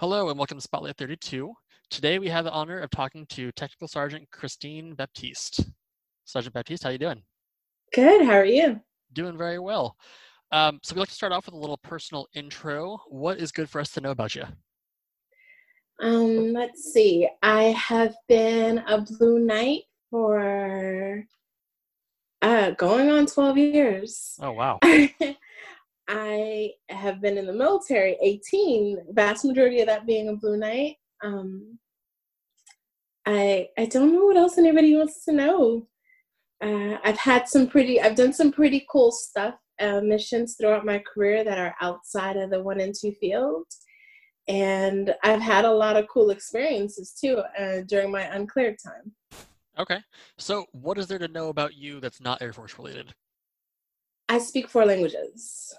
Hello and welcome to Spotlight 32. Today we have the honor of talking to Technical Sergeant Christine Baptiste. Sergeant Baptiste, how are you doing? Good. How are you? Doing very well. Um, so we'd like to start off with a little personal intro. What is good for us to know about you? Um, let's see. I have been a Blue Knight for uh, going on 12 years. Oh, wow. I have been in the military 18, vast majority of that being a Blue Knight. Um, I I don't know what else anybody wants to know. Uh, I've had some pretty, I've done some pretty cool stuff, uh, missions throughout my career that are outside of the one and two field. And I've had a lot of cool experiences too uh, during my uncleared time. Okay. So, what is there to know about you that's not Air Force related? I speak four languages.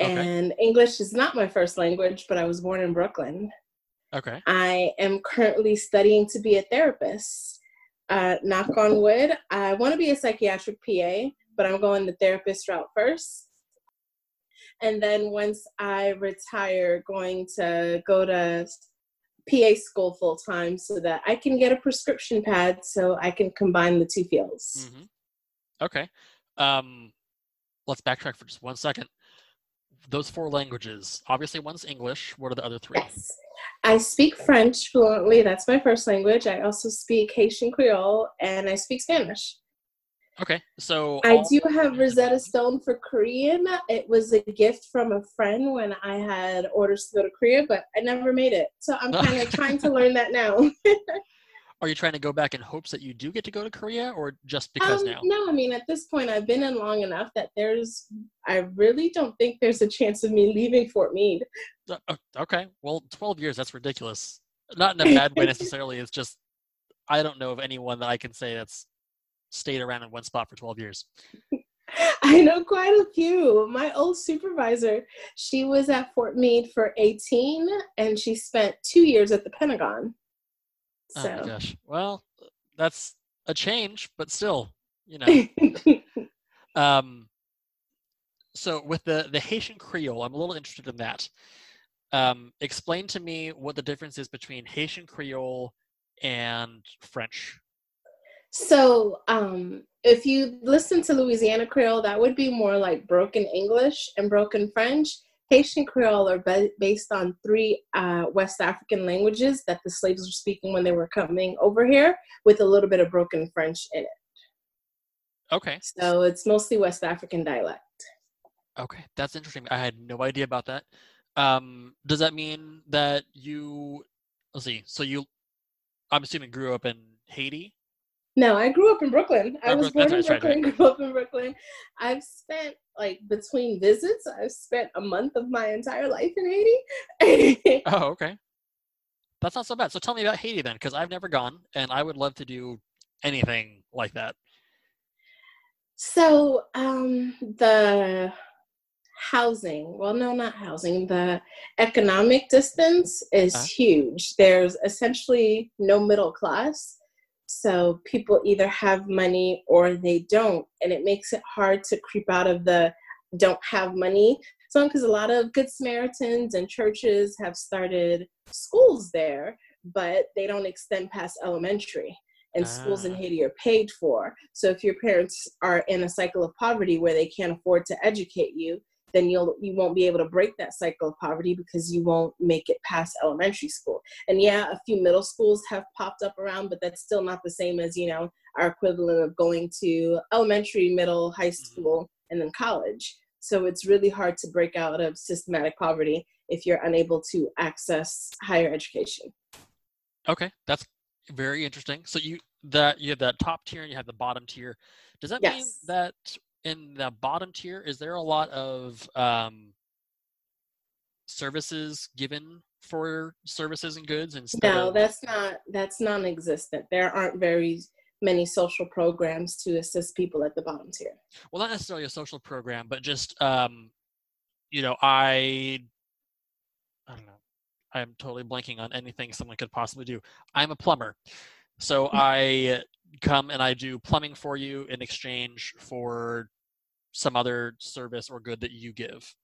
Okay. And English is not my first language, but I was born in Brooklyn. Okay. I am currently studying to be a therapist. Uh, knock on wood, I want to be a psychiatric PA, but I'm going the therapist route first. And then once I retire, going to go to PA school full time so that I can get a prescription pad so I can combine the two fields. hmm Okay. Um, let's backtrack for just one second. Those four languages, obviously one's English. What are the other three? Yes. I speak French fluently. That's my first language. I also speak Haitian Creole and I speak Spanish. Okay. So, I do have Rosetta Stone for Korean. It was a gift from a friend when I had orders to go to Korea, but I never made it. So I'm kind of trying to learn that now. Are you trying to go back in hopes that you do get to go to Korea or just because um, now? no, I mean, at this point, I've been in long enough that there's, I really don't think there's a chance of me leaving Fort Meade. Uh, uh, Okay. Well, 12 years, that's ridiculous. Not in a bad way necessarily. It's just, I don't know of anyone that I can say that's stayed around in one spot for 12 years. I know quite a few. My old supervisor, she was at Fort Meade for 18 and she spent two years at the Pentagon. Oh my gosh. Well, that's a change, but still, you know. Um, so with the the Haitian Creole, I'm a little interested in that. Um, explain to me what the difference is between Haitian Creole and French. so um, if you listen to Louisiana Creole, that would be more like broken English and broken French. Haitian Creole are ba- based on three uh, West African languages that the slaves were speaking when they were coming over here, with a little bit of broken French in it. Okay. So it's mostly West African dialect. Okay, that's interesting. I had no idea about that. Um, does that mean that you, let's see, so you, I'm assuming grew up in Haiti? No, I grew up in Brooklyn. I Oh, was born in Brooklyn, grew up in Brooklyn. I've spent like between visits, I've spent a month of my entire life in Haiti. Oh, okay. That's not so bad. So tell me about Haiti then, because I've never gone and I would love to do anything like that. so, um, the housing, well, no, not housing, the economic distance is Uh-huh. huge. There's essentially no middle class. So people either have money or they don't. And it makes it hard to creep out of the don't have money zone because a lot of Good Samaritans and churches have started schools there, but they don't extend past elementary. And schools in Ah. Haiti are paid for. So if your parents are in a cycle of poverty where they can't afford to educate you, then you'll you won't be able to break that cycle of poverty because you won't make it past elementary school. And yeah, a few middle schools have popped up around, but that's still not the same as, you know, our equivalent of going to elementary, middle, high mm-hmm. school, and then college. So it's really hard to break out of systematic poverty if you're unable to access higher education. Okay, that's very interesting. So you that you have that top tier and you have the bottom tier. Does that mean that in the bottom tier is there a lot of um, services given for services and goods instead No, of that's not that's non-existent. There aren't very many social programs to assist people at the bottom tier. well not necessarily a social program but just um, you know I I don't know I'm totally blanking on anything someone could possibly do. I'm a plumber. So I come and I do plumbing for you in exchange for some other service or good that you give.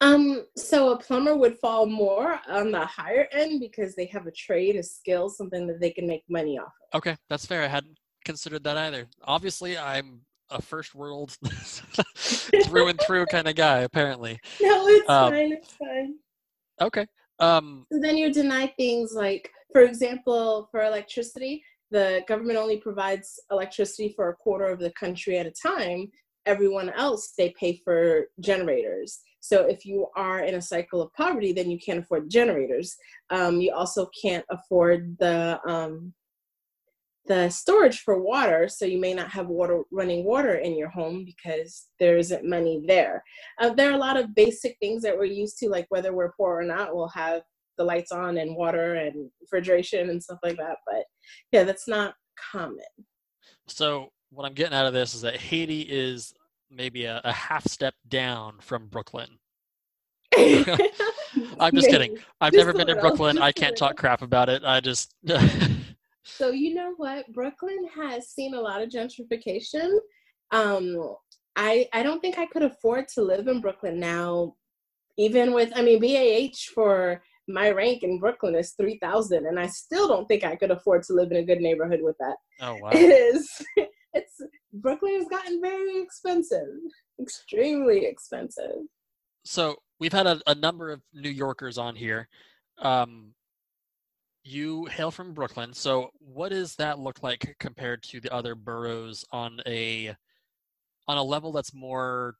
Um, so a plumber would fall more on the higher end because they have a trade, a skill, something that they can make money off of. Okay, that's fair. I hadn't considered that either. Obviously, I'm a first world through and through kind of guy. Apparently. No, it's Um, fine. It's fine. Okay. Um. So then you deny things like, for example, for electricity, the government only provides electricity for a quarter of the country at a time. Everyone else, they pay for generators. So if you are in a cycle of poverty, then you can't afford generators. Um, you also can't afford the um, the storage for water, so you may not have water running water in your home because there isn't money there. Uh, there are a lot of basic things that we're used to, like whether we're poor or not, we'll have the lights on and water and refrigeration and stuff like that. But yeah, that's not common. So what I'm getting out of this is that Haiti is maybe a, a half step down from Brooklyn. I'm just kidding. I've Just never been to Brooklyn. I can't talk crap about it. I just So you know what? Brooklyn has seen a lot of gentrification. Um, I I don't think I could afford to live in Brooklyn now, even with I mean BAH for my rank in Brooklyn is three thousand, and I still don't think I could afford to live in a good neighborhood with that. oh wow. It is. It's Brooklyn has gotten very expensive, extremely expensive. So we've had a, a number of New Yorkers on here. Um, you hail from Brooklyn. So what does that look like compared to the other boroughs on a on a level that's more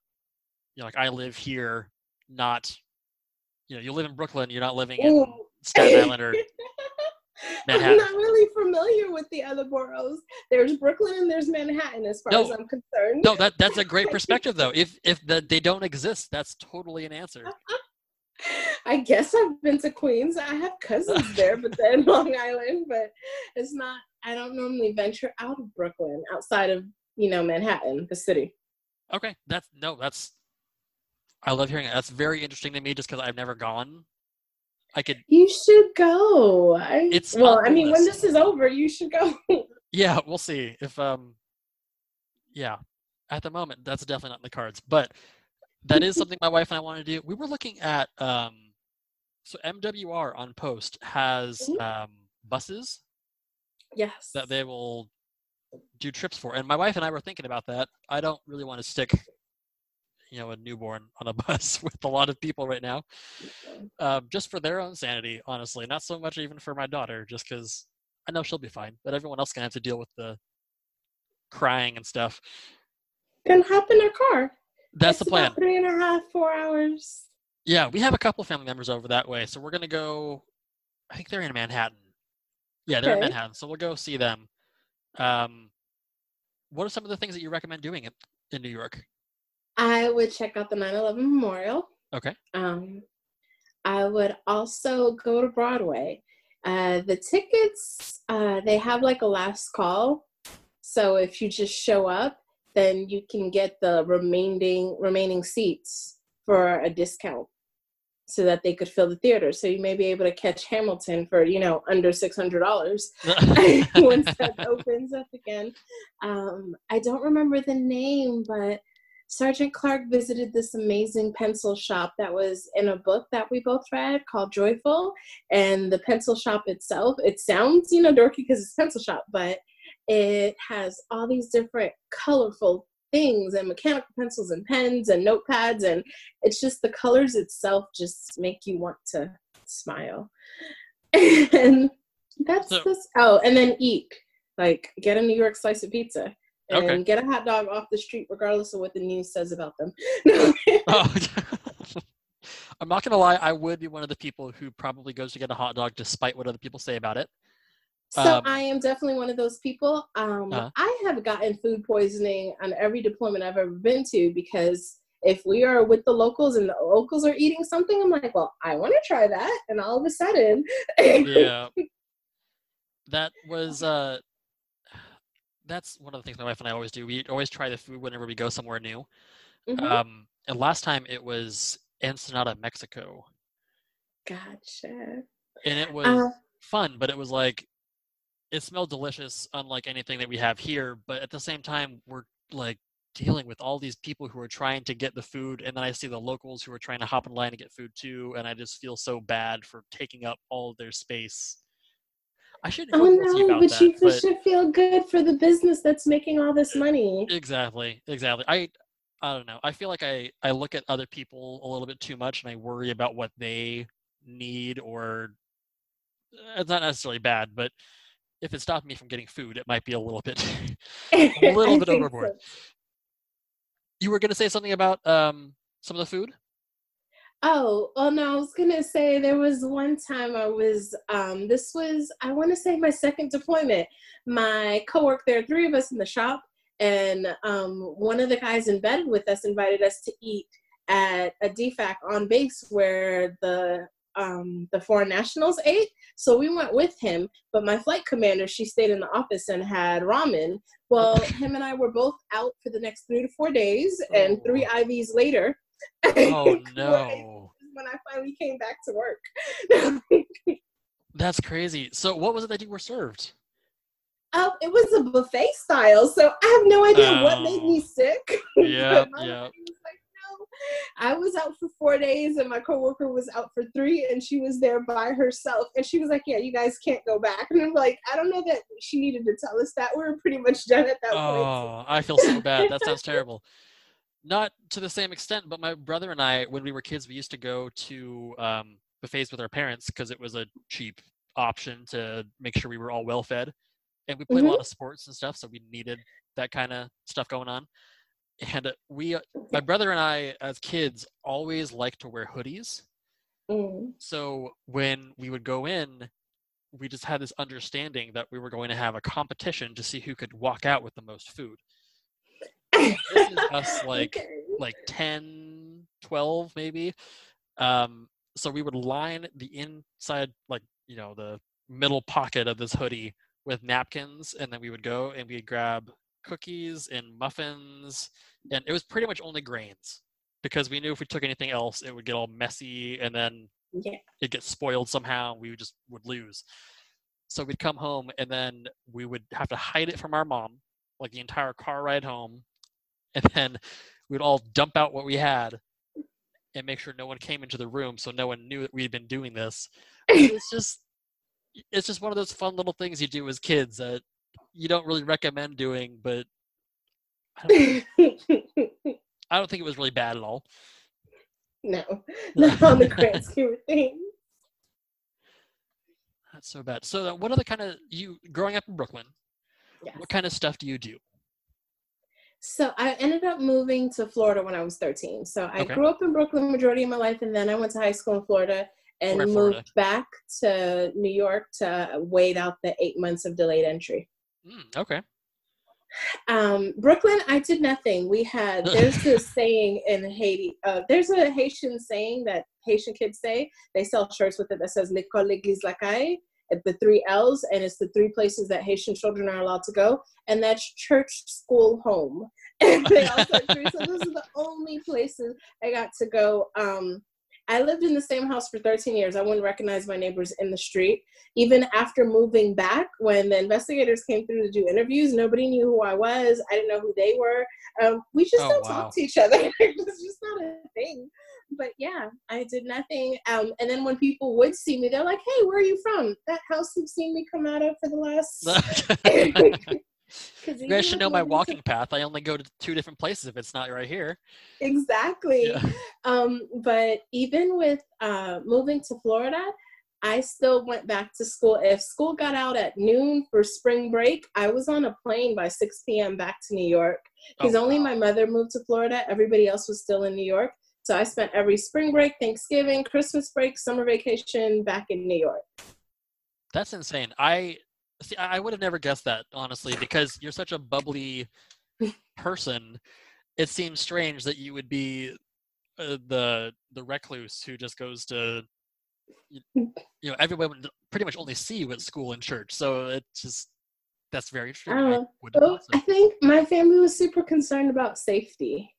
you know, like I live here, not you know, you live in Brooklyn, you're not living in Ooh. Staten Island or Manhattan. I'm not really familiar with the other boroughs. There's Brooklyn and there's Manhattan, as far No. as I'm concerned. No, that that's a great perspective though. If if the, they don't exist, that's totally an answer. I guess I've been to Queens. I have cousins there, but they're in Long Island. But it's not. I don't normally venture out of Brooklyn, outside of you know Manhattan, the city. Okay, that's no, that's I love hearing it. That's very interesting to me just because I've never gone. I could You should go. I, It's well. I mean, when this is over, you should go. Yeah, we'll see if um yeah. At the moment that's definitely not in the cards, but that is something my wife and I want to do. We were looking at um so MWR on Post has Mhm. um buses yes. that they will do trips for. And my wife and I were thinking about that. I don't really want to stick you know a newborn on a bus with a lot of people right now. Um, just for their own sanity, honestly. Not so much even for my daughter, just because I know she'll be fine, but everyone else gonna have to deal with the crying and stuff. Then hop in a car. That's It's the plan. Three and a half, four hours. Yeah, we have a couple family members over that way, so we're gonna go. I think they're in Manhattan. Yeah, they're in Manhattan, so we'll go see them. Um, what are some of the things that you recommend doing in, in New York? I would check out the 9/11 Memorial. Okay. Um, I would also go to Broadway. Uh, the tickets, uh, they have like a last call. So if you just show up, then you can get the remaining remaining seats for a discount, so that they could fill the theater. So you may be able to catch Hamilton for you know under six hundred dollars once that opens up again. Um, I don't remember the name, but Sergeant Clark visited this amazing pencil shop that was in a book that we both read called Joyful. And the pencil shop itself, it sounds, you know, dorky because it's a pencil shop, but it has all these different colorful things and mechanical pencils and pens and notepads. And it's just the colors itself just make you want to smile. and that's So- this. Oh, and then eat. Like, get a New York slice of pizza and Okay. get a hot dog off the street, regardless of what the news says about them. Oh. I'm not gonna lie. I would be one of the people who probably goes to get a hot dog despite what other people say about it. so Um, I am definitely one of those people. Um, Uh-huh. I have gotten food poisoning on every deployment I've ever been to because if we are with the locals and the locals are eating something, I'm like, well, I want to try that, and all of a sudden, yeah that was uh that's one of the things my wife and i always do. We always try the food whenever we go somewhere new. Mhm. um and last time it was ensenada mexico. Gotcha. and it was Uh, fun but it was like it smelled delicious unlike anything that we have here. But at the same time we're like dealing with all these people who are trying to get the food and then i see the locals who are trying to hop in line to get food too and i just feel so bad for taking up all of their space i shouldn't Oh no, about but that, you but should feel good for the business that's making all this money. exactly exactly i i don't know i feel like i i look at other people a little bit too much and i worry about what they need or it's not necessarily bad but if it stopped me from getting food it might be a little bit a little bit overboard so. you were going to say something about um some of the food Oh, oh no, I was gonna say there was one time I was um this was I wanna say my second deployment. My coworker, there are three of us in the shop, and um one of the guys embedded with us invited us to eat at a DFAC on base where the um the foreign nationals ate. So we went with him, but my flight commander, she stayed in the office and had ramen. Well, him and I were both out for the next three to four days, and three IVs later. Oh no when I finally came back to work. that's crazy so what was it that you were served Oh, it was a buffet style, so I have no idea what made me Oh. sick. Yep, But my yep. body was like, no. I was out for four days, and my coworker was out for three, and she was there by herself. And she was like, "Yeah, you guys can't go back." And I'm like, I don't know that she needed to tell us that. We were pretty much done at that point. Oh, I feel so bad. That sounds terrible. Not to the same extent, but my brother and I, when we were kids, we used to go to um, buffets with our parents because it was a cheap option to make sure we were all well fed. And we played a lot of sports and stuff, so we needed that kind of stuff going on. And uh, we, uh, my brother and I, as kids, always liked to wear hoodies. Mm. So when we would go in, we just had this understanding that we were going to have a competition to see who could walk out with the most food. This is us, like- Okay. like 10 12 maybe um so we would line the inside like you know the middle pocket of this hoodie with napkins and then we would go and we'd grab cookies and muffins and it was pretty much only grains because we knew if we took anything else it would get all messy and then yeah. it gets spoiled somehow we would just would lose so we'd come home and then we would have to hide it from our mom like the entire car ride home and then we'd all dump out what we had and make sure no one came into the room so no one knew that we'd been doing this it's just it's just one of those fun little things you do as kids that you don't really recommend doing but i don't, I don't think it was really bad at all no, not on the grand scheme of things. That's so bad. So, then what other kind of you growing up in Brooklyn? Yes. What kind of stuff do you do? So I ended up moving to Florida when I was 13. So I Okay. grew up in Brooklyn majority of my life, and then I went to high school in Florida and in moved back to New York to wait out the eight months of delayed entry. Mm, okay. Um, Brooklyn, I did nothing. We had there's this saying in Haiti. Uh, there's a Haitian saying that Haitian kids say. They sell shirts with it that says "L'école, l'église, la caille." At the three L's, and it's the three places that Haitian children are allowed to go, and that's church, school, home. And they all. So those are the only places I got to go. Um, I lived in the same house for 13 years. I wouldn't recognize my neighbors in the street. Even after moving back, when the investigators came through to do interviews, nobody knew who I was. I didn't know who they were. Um, we just Oh, don't wow. talk to each other. it's just not a thing. But yeah, I did nothing. Um, and then when people would see me, they're like, "Hey, where are you from? That house you've seen me come out of for the last." you guys should know my walking path. I only go to two different places if it's not right here. exactly. Yeah. Um, but even with uh, moving to Florida, I still went back to school. If school got out at noon for spring break, I was on a plane by 6 p.m. back to New York because Oh, only wow. my mother moved to Florida. Everybody else was still in New York. So I spent every spring break, Thanksgiving, Christmas break, summer vacation back in New York. That's insane. I see. I I would have never guessed that honestly because you're such a bubbly person. It seems strange that you would be uh, the the recluse who just goes to you, you know everyone would pretty much only see you at school and church. So it's just that's very true. I wouldn't have Well, thought so. I think my family was super concerned about safety.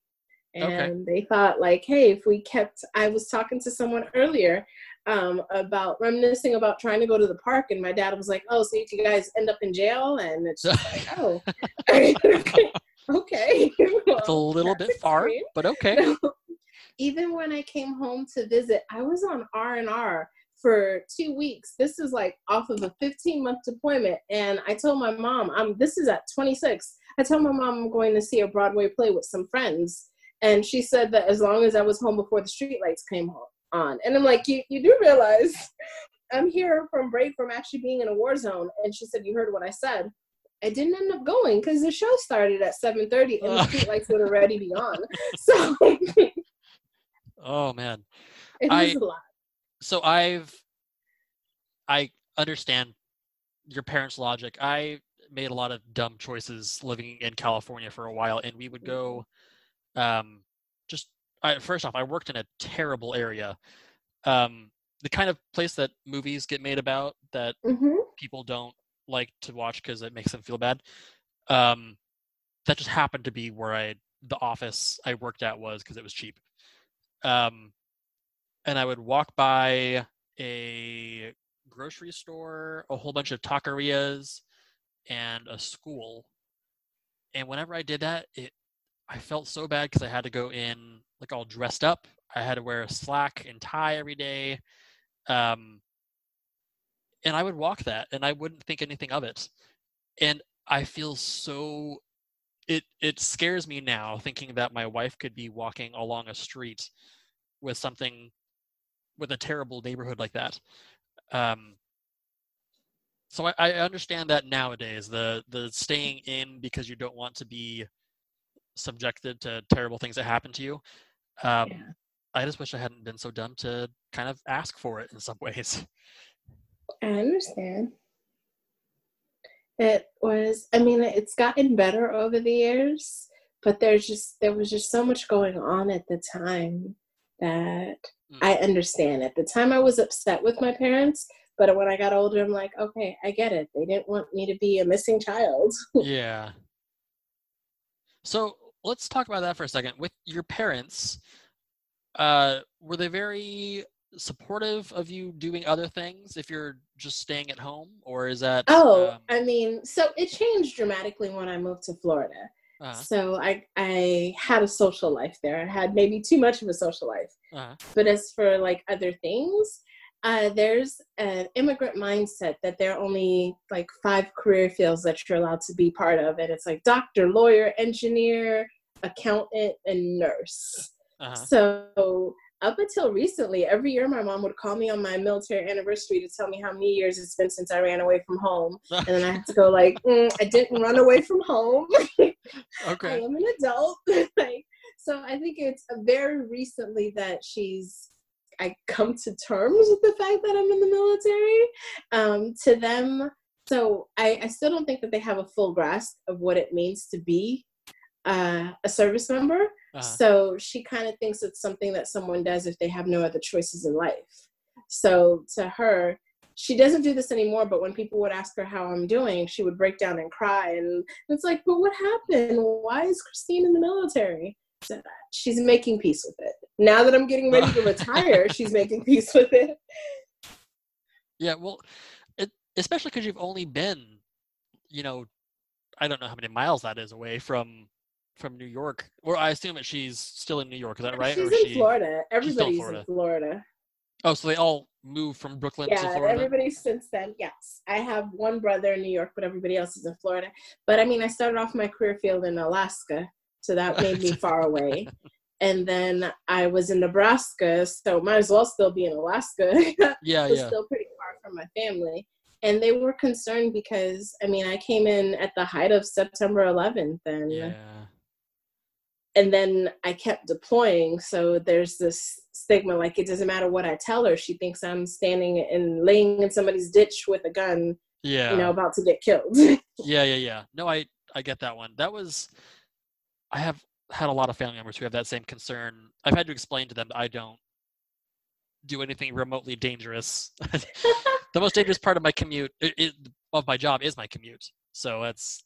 And Okay. they thought, like, hey, if we kept, I was talking to someone earlier um, about reminiscing about trying to go to the park, and my dad was like, oh, so you guys end up in jail? And it's just like, oh. Okay. It's a little bit far, extreme. but okay. Even when I came home to visit, I was on R and R for two weeks. This is like off of a 15 month deployment, and I told my mom, "I'm this is at 26." I told my mom I'm going to see a Broadway play with some friends, and she said that as long as I was home before the streetlights came on, and I'm like, "You you do realize I'm here from break from actually being in a war zone?" And she said, "You heard what I said." I didn't end up going because the show started at 7:30 and the streetlights would already be on. So Oh man. it I- a lot. So I've I understand your parents' logic. I made a lot of dumb choices living in California for a while and we would go um just I, first off I worked in a terrible area. Um the kind of place that movies get made about that hmm people don't like to watch because it makes them feel bad. Um, that just happened to be where I the office I worked at was because it was cheap. Um, and I would walk by a grocery store, a whole bunch of taquerias, and a school. And whenever I did that, it I felt so bad because I had to go in like all dressed up. I had to wear a slack and tie every day. Um, and I would walk that and I wouldn't think anything of it. And I feel so it it scares me now thinking that my wife could be walking along a street with something with a terrible neighborhood like that. Um so I, I understand that nowadays the the staying in because you don't want to be subjected to terrible things that happen to you. Um Yeah. I just wish I hadn't been so dumb to kind of ask for it in some ways. I understand. It was, I mean, it's gotten better over the years, but there's just, there was just so much going on at the time that Mm. I understand. At the time, I was upset with my parents, but when I got older, I'm like, okay, I get it. They didn't want me to be a missing child. yeah. So let's talk about that for a second. With your parents, uh, were they very supportive of you doing other things if you're just staying at home, or is that? Oh, um, I mean, so it changed dramatically when I moved to Florida. uh, So I I had a social life there. I had maybe too much of a social life. uh, But as for like other things, uh, there's an immigrant mindset that there are only like five career fields that you're allowed to be part of, and it's like doctor, lawyer, engineer, accountant, and nurse. uh, So up until recently, every year my mom would call me on my military anniversary to tell me how many years it's been since I ran away from home, and then I had to go like, mm, I didn't run away from home. okay, I am an adult. like, so I think it's very recently that she's I come to terms with the fact that I'm in the military. Um, to them, so I, I still don't think that they have a full grasp of what it means to be uh, a service member. Uh, So she kind of thinks it's something that someone does if they have no other choices in life. So to her, she doesn't do this anymore, but when people would ask her how I'm doing, she would break down and cry. And it's like, but what happened? Why is Christine in the military? She's making peace with it. Now that I'm getting ready to retire, she's making peace with it. yeah. Well, it, especially because you've only been, you know, I don't know how many miles that is away from from New York. Or I assume that she's still in New York. Is that right? She's or in she... Florida. still in Everybody's Florida. in Florida. Oh, so they all moved from Brooklyn to Yeah, Florida. everybody since then. Yes, I have one brother in New York, but everybody else is in Florida. But I mean, I started off my career field in Alaska, so that made me far away. And then I was in Nebraska, so might as well still be in Alaska. Yeah, yeah. still pretty far from my family. And they were concerned because I mean I came in at the height of September 11th, and Yeah. and then I kept deploying. So there's this stigma like it doesn't matter what I tell her, she thinks I'm standing and laying in somebody's ditch with a gun, Yeah. you know, about to get killed. Yeah, yeah, yeah. No, I I get that one. That was I have had a lot of family members who have that same concern. I've had to explain to them that I don't do anything remotely dangerous. the most dangerous part of my commute i i of my job is my commute. So that's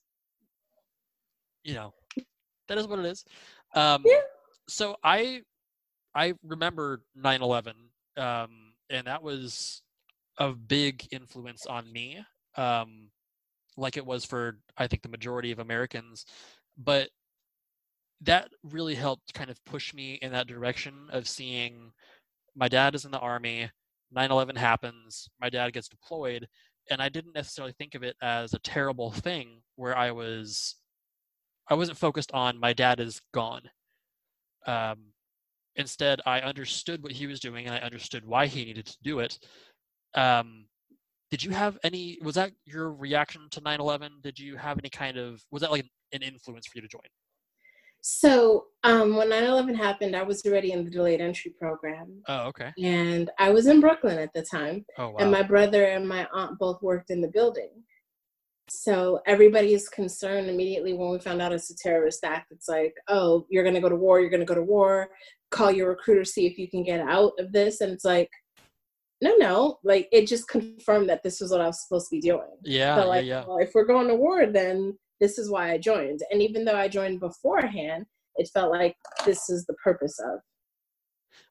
you know, that is what it is. Um Yeah. so I I remember 9/11 um and that was a big influence on me. Um like it was for I think the majority of Americans. But that really helped kind of push me in that direction of seeing my dad is in the army 9-11 happens my dad gets deployed and i didn't necessarily think of it as a terrible thing where i was i wasn't focused on my dad is gone. Um, instead i understood what he was doing and i understood why he needed to do it. Um, did you have any was that your reaction to 9-11 did you have any kind of was that like an influence for you to join so um, when 9-11 happened i was already in the delayed entry program. Oh okay. And i was in brooklyn at the time. Oh wow. And my brother and my aunt both worked in the building. So everybody's concerned immediately when we found out it's a terrorist act. It's like oh you're going to go to war you're going to go to war. Call your recruiter see if you can get out of this. And it's like no no. Like it just confirmed that this was what i was supposed to be doing. Yeah so like yeah, yeah. well, if we're going to war then this is why i joined and even though i joined beforehand it felt like this is the purpose of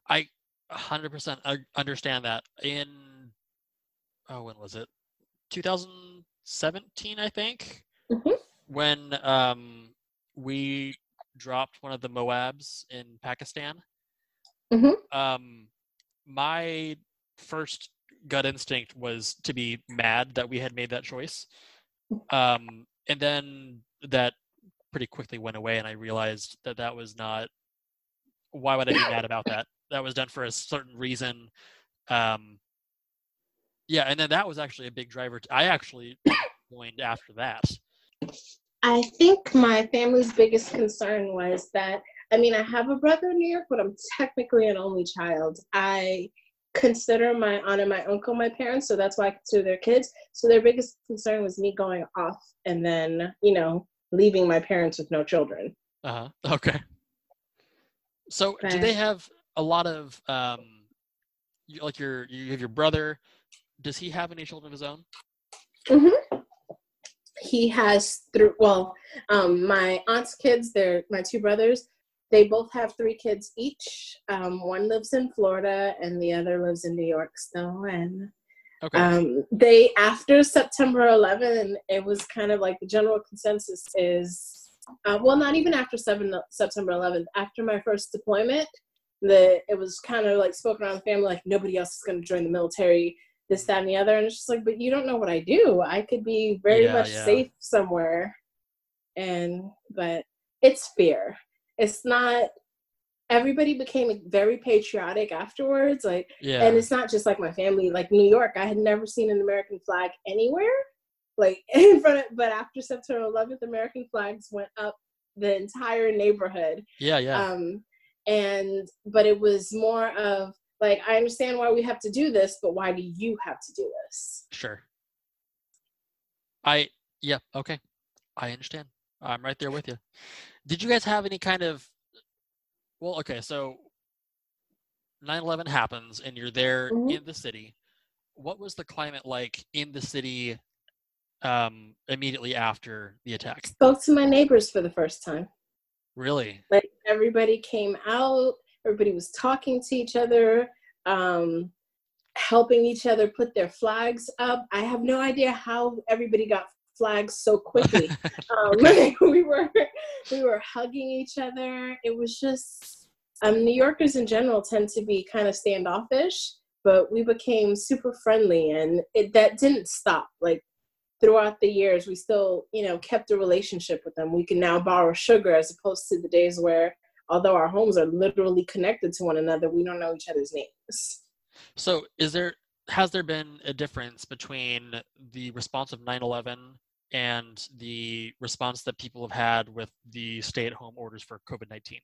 I 100% u- understand that. In oh, when was it? 2017, I think, Mhm. when um we dropped one of the Moabs in Pakistan. Mhm. Um, my first gut instinct was to be mad that we had made that choice. Um, and then that pretty quickly went away, and I realized that that was not. Why would I be mad about that? That was done for a certain reason. Um, yeah, and then that was actually a big driver. t- I actually joined after that. I think my family's biggest concern was that I mean I have a brother in New York, but I'm technically an only child. I consider my aunt and my uncle my parents, so that's why I consider their kids. So their biggest concern was me going off and then, you know, leaving my parents with no children. Uh huh. Okay. So, do they have a lot of um, like your you have your brother? Does he have any children of his own? He has through Well, um, my aunt's kids, they're my two brothers. They both have three kids each. Um, one lives in Florida, and the other lives in New York still. And Okay. um, they after September 11, it was kind of like the general consensus is, uh, well, not even after seven, September 11th. After my first deployment, the it was kind of like spoken around the family like nobody else is going to join the military, this, that, and the other. And it's just like, but you don't know what I do. I could be very Yeah, much yeah. safe somewhere, and but it's fear. It's not. Everybody became very patriotic afterwards. Like yeah. and it's not just like my family like new york i had never seen an american flag anywhere like in front of but after september 11th american flags went up the entire neighborhood yeah. Yeah. um and but it was more of like i understand why we have to do this but why do you have to do this Sure. I yeah, okay. I understand. I'm right there with you. Did you guys have any kind of well, okay, so 9/11 happens and you're there Mhm. in the city. What was the climate like in the city um immediately after the attack? spoke to my neighbors for the first time Really? like everybody came out everybody was talking to each other um, helping each other put their flags up i have no idea how everybody got flags so quickly. Um, Okay. we were we were hugging each other. It was just um, new yorkers in general tend to be kind of standoffish but we became super friendly and it that didn't stop. Like throughout the years we still you know kept a relationship with them. We can now borrow sugar as opposed to the days where although our homes are literally connected to one another we don't know each other's names. So, is there has there been a difference between the response of 9/11 and the response that people have had with the stay-at-home orders for COVID-19?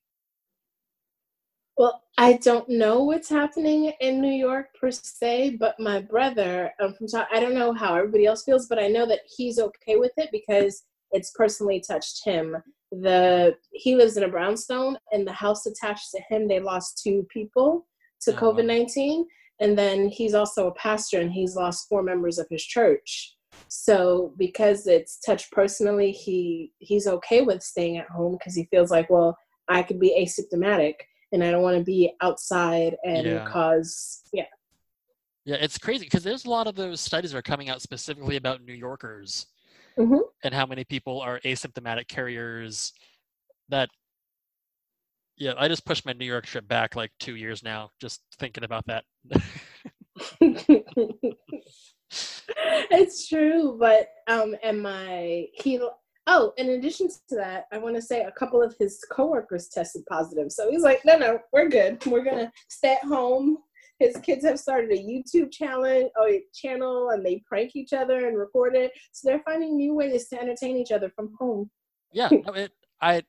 Well, I don't know what's happening in New York per se, but my brother, um, from South, I don't know how everybody else feels, but I know that he's okay with it because it's personally touched him. The he lives in a brownstone, and the house attached to him, they lost two people to Oh. COVID nineteen, and then he's also a pastor, and he's lost four members of his church. So because it's touched personally, he he's okay with staying at home because he feels like, well, I could be asymptomatic and I don't want to be outside and Yeah. cause yeah. Yeah, it's crazy because there's a lot of those studies that are coming out specifically about New Yorkers Mhm. and how many people are asymptomatic carriers that Yeah, I just pushed my New York trip back like two years now, just thinking about that. it's true, but um, and my he oh, in addition to that, I want to say a couple of his coworkers tested positive. So he's like, no, no, we're good. We're gonna stay at home. His kids have started a YouTube challenge or oh, channel, and they prank each other and record it. So they're finding new ways to entertain each other from home. Yeah, it, I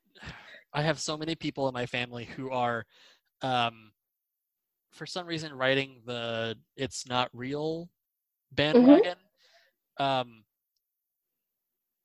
I have so many people in my family who are, um, for some reason, writing the "it's not real". Bandwagon. Mm-hmm. Um,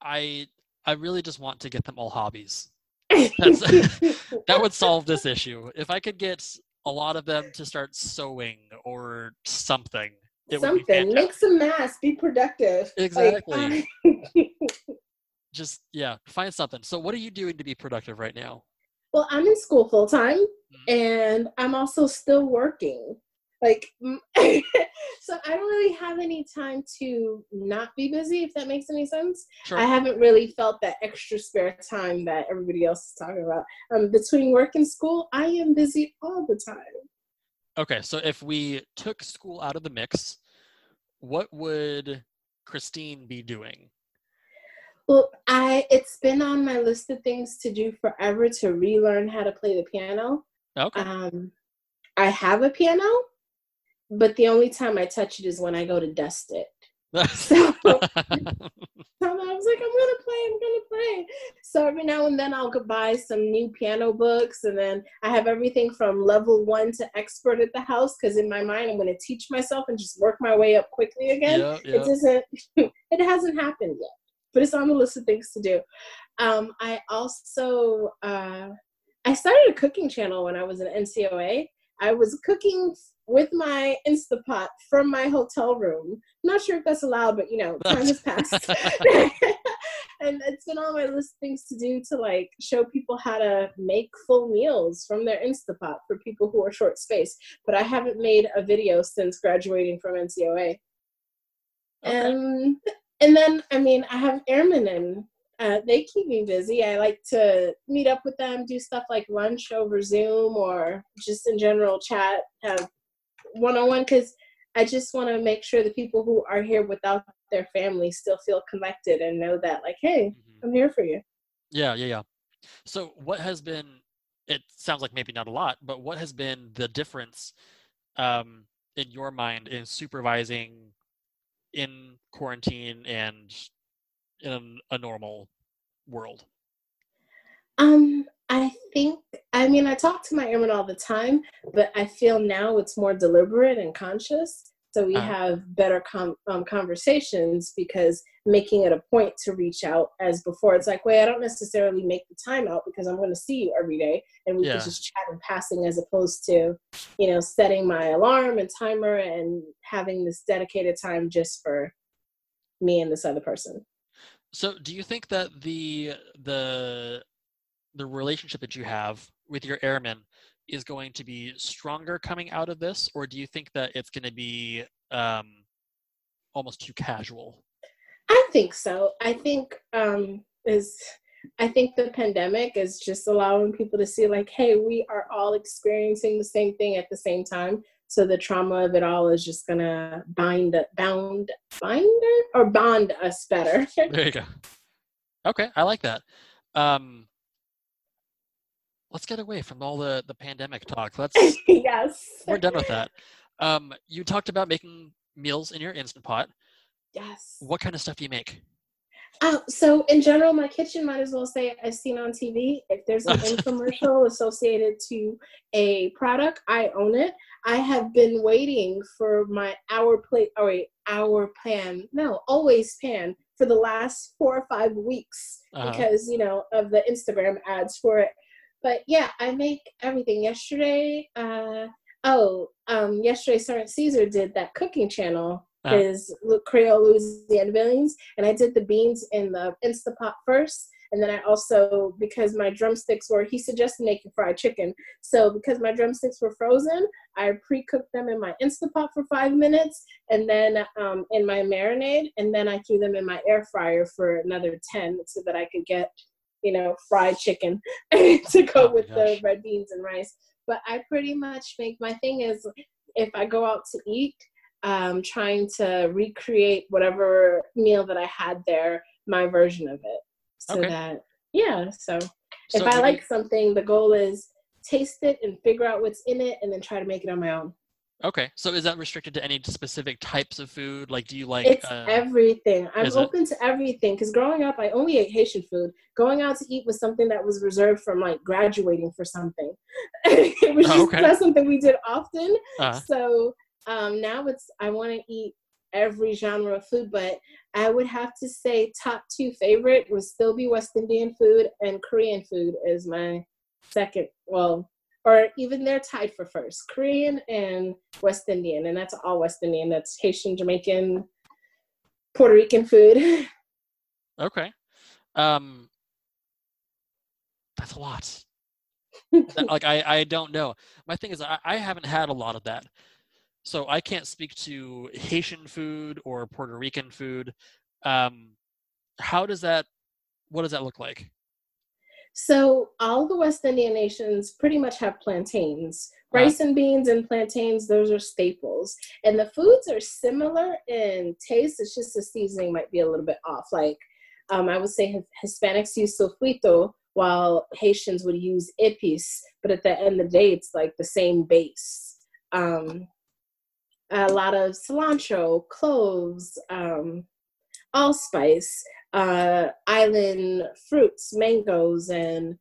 I I really just want to get them all hobbies. that would solve this issue. If I could get a lot of them to start sewing or something. something. Make some masks. Be productive. Exactly. Like, just yeah, find something. So what are you doing to be productive right now? Well, I'm in school full time mm-hmm. and I'm also still working. Like, so I don't really have any time to not be busy, if that makes any sense. Sure. I haven't really felt that extra spare time that everybody else is talking about. Um, between work and school, I am busy all the time. Okay, so if we took school out of the mix, what would Christine be doing? Well, I it's been on my list of things to do forever to relearn how to play the piano. Okay. Um, I have a piano, but the only time I touch it is when I go to dust it. so, so I was like, I'm gonna play, I'm gonna play. So every now and then I'll go buy some new piano books, and then I have everything from level one to expert at the house because in my mind I'm gonna teach myself and just work my way up quickly again. Yeah, yeah. It doesn't, it hasn't happened yet but it's on the list of things to do. Um, I also uh, I started a cooking channel when I was in NCOA. I was cooking with my Instapot from my hotel room. not sure if that's allowed, but you know, time has passed. and it's been on my list of things to do to like show people how to make full meals from their Instapot for people who are short space. But I haven't made a video since graduating from NCOA. Okay. And and then I mean I have airmen and uh, they keep me busy. I like to meet up with them, do stuff like lunch over Zoom or just in general chat, have one on one because I just want to make sure the people who are here without their family still feel connected and know that like, hey, mm-hmm. I'm here for you. Yeah, yeah, yeah. So what has been? It sounds like maybe not a lot, but what has been the difference um, in your mind in supervising in quarantine and in a normal world? Um, I think I mean I talk to my airmen all the time, but I feel now it's more deliberate and conscious. So we uh-huh. have better com- um, conversations because making it a point to reach out as before. It's like, wait, I don't necessarily make the time out because I'm going to see you every day, and we yeah. can just chat in passing as opposed to, you know, setting my alarm and timer and having this dedicated time just for me and this other person. So, do you think that the the the relationship that you have with your airmen is going to be stronger coming out of this, or do you think that it's going to be um, almost too casual? I think so. I think um, is I think the pandemic is just allowing people to see like, hey, we are all experiencing the same thing at the same time. So the trauma of it all is just gonna bind, bound, bind or bond us better. there you go. Okay, I like that. Um, let's get away from all the the pandemic talk. Let's yes, we're done with that. Um, you talked about making meals in your instant pot. Yes. What kind of stuff do you make? Uh, so in general, my kitchen might as well say I've seen on TV. If there's an infomercial associated to a product, I own it. I have been waiting for my hour plate or wait, hour pan, no, always pan for the last four or five weeks uh-huh. because you know of the Instagram ads for it. But yeah, I make everything. Yesterday, uh, oh, um, yesterday Sergeant Caesar did that cooking channel uh-huh. his Creole Louisiana beans, and I did the beans in the Instapot first. And then I also, because my drumsticks were, he suggested making fried chicken. So because my drumsticks were frozen, I pre-cooked them in my Instapot for five minutes, and then um, in my marinade, and then I threw them in my air fryer for another ten, so that I could get you know, fried chicken to go Oh with the red beans and rice. But I pretty much make my thing is if I go out to eat, um, trying to recreate whatever meal that I had there, my version of it. So Okay. that, yeah. So, So if I like you- something, the goal is taste it and figure out what's in it and then try to make it on my own. Okay, so is that restricted to any specific types of food? Like, do you like? it's uh, everything. I'm is it? open to everything because growing up, I only ate Haitian food. Going out to eat was something that was reserved from like graduating for something. it was Oh, just okay. not something we did often. uh, So um, now it's I want to eat every genre of food, but I would have to say top two favorite would still be West Indian food and Korean food is my second. Well, or even they're tied for first. Korean and West Indian, and that's all West Indian. That's Haitian, Jamaican, Puerto Rican food. okay. Um, that's a lot. Like I, I don't know. My thing is I, I haven't had a lot of that. So I can't speak to Haitian food or Puerto Rican food. Um, how does that what does that look like? So all the West Indian nations pretty much have plantains. Rice and beans and plantains, those are staples. And the foods are similar in taste. It's just the seasoning might be a little bit off. Like um, I would say Hispanics use sofrito while Haitians would use epis. But at the end of the day, it's like the same base. Um, a lot of cilantro, cloves, um, allspice, uh, island fruits, mangoes, and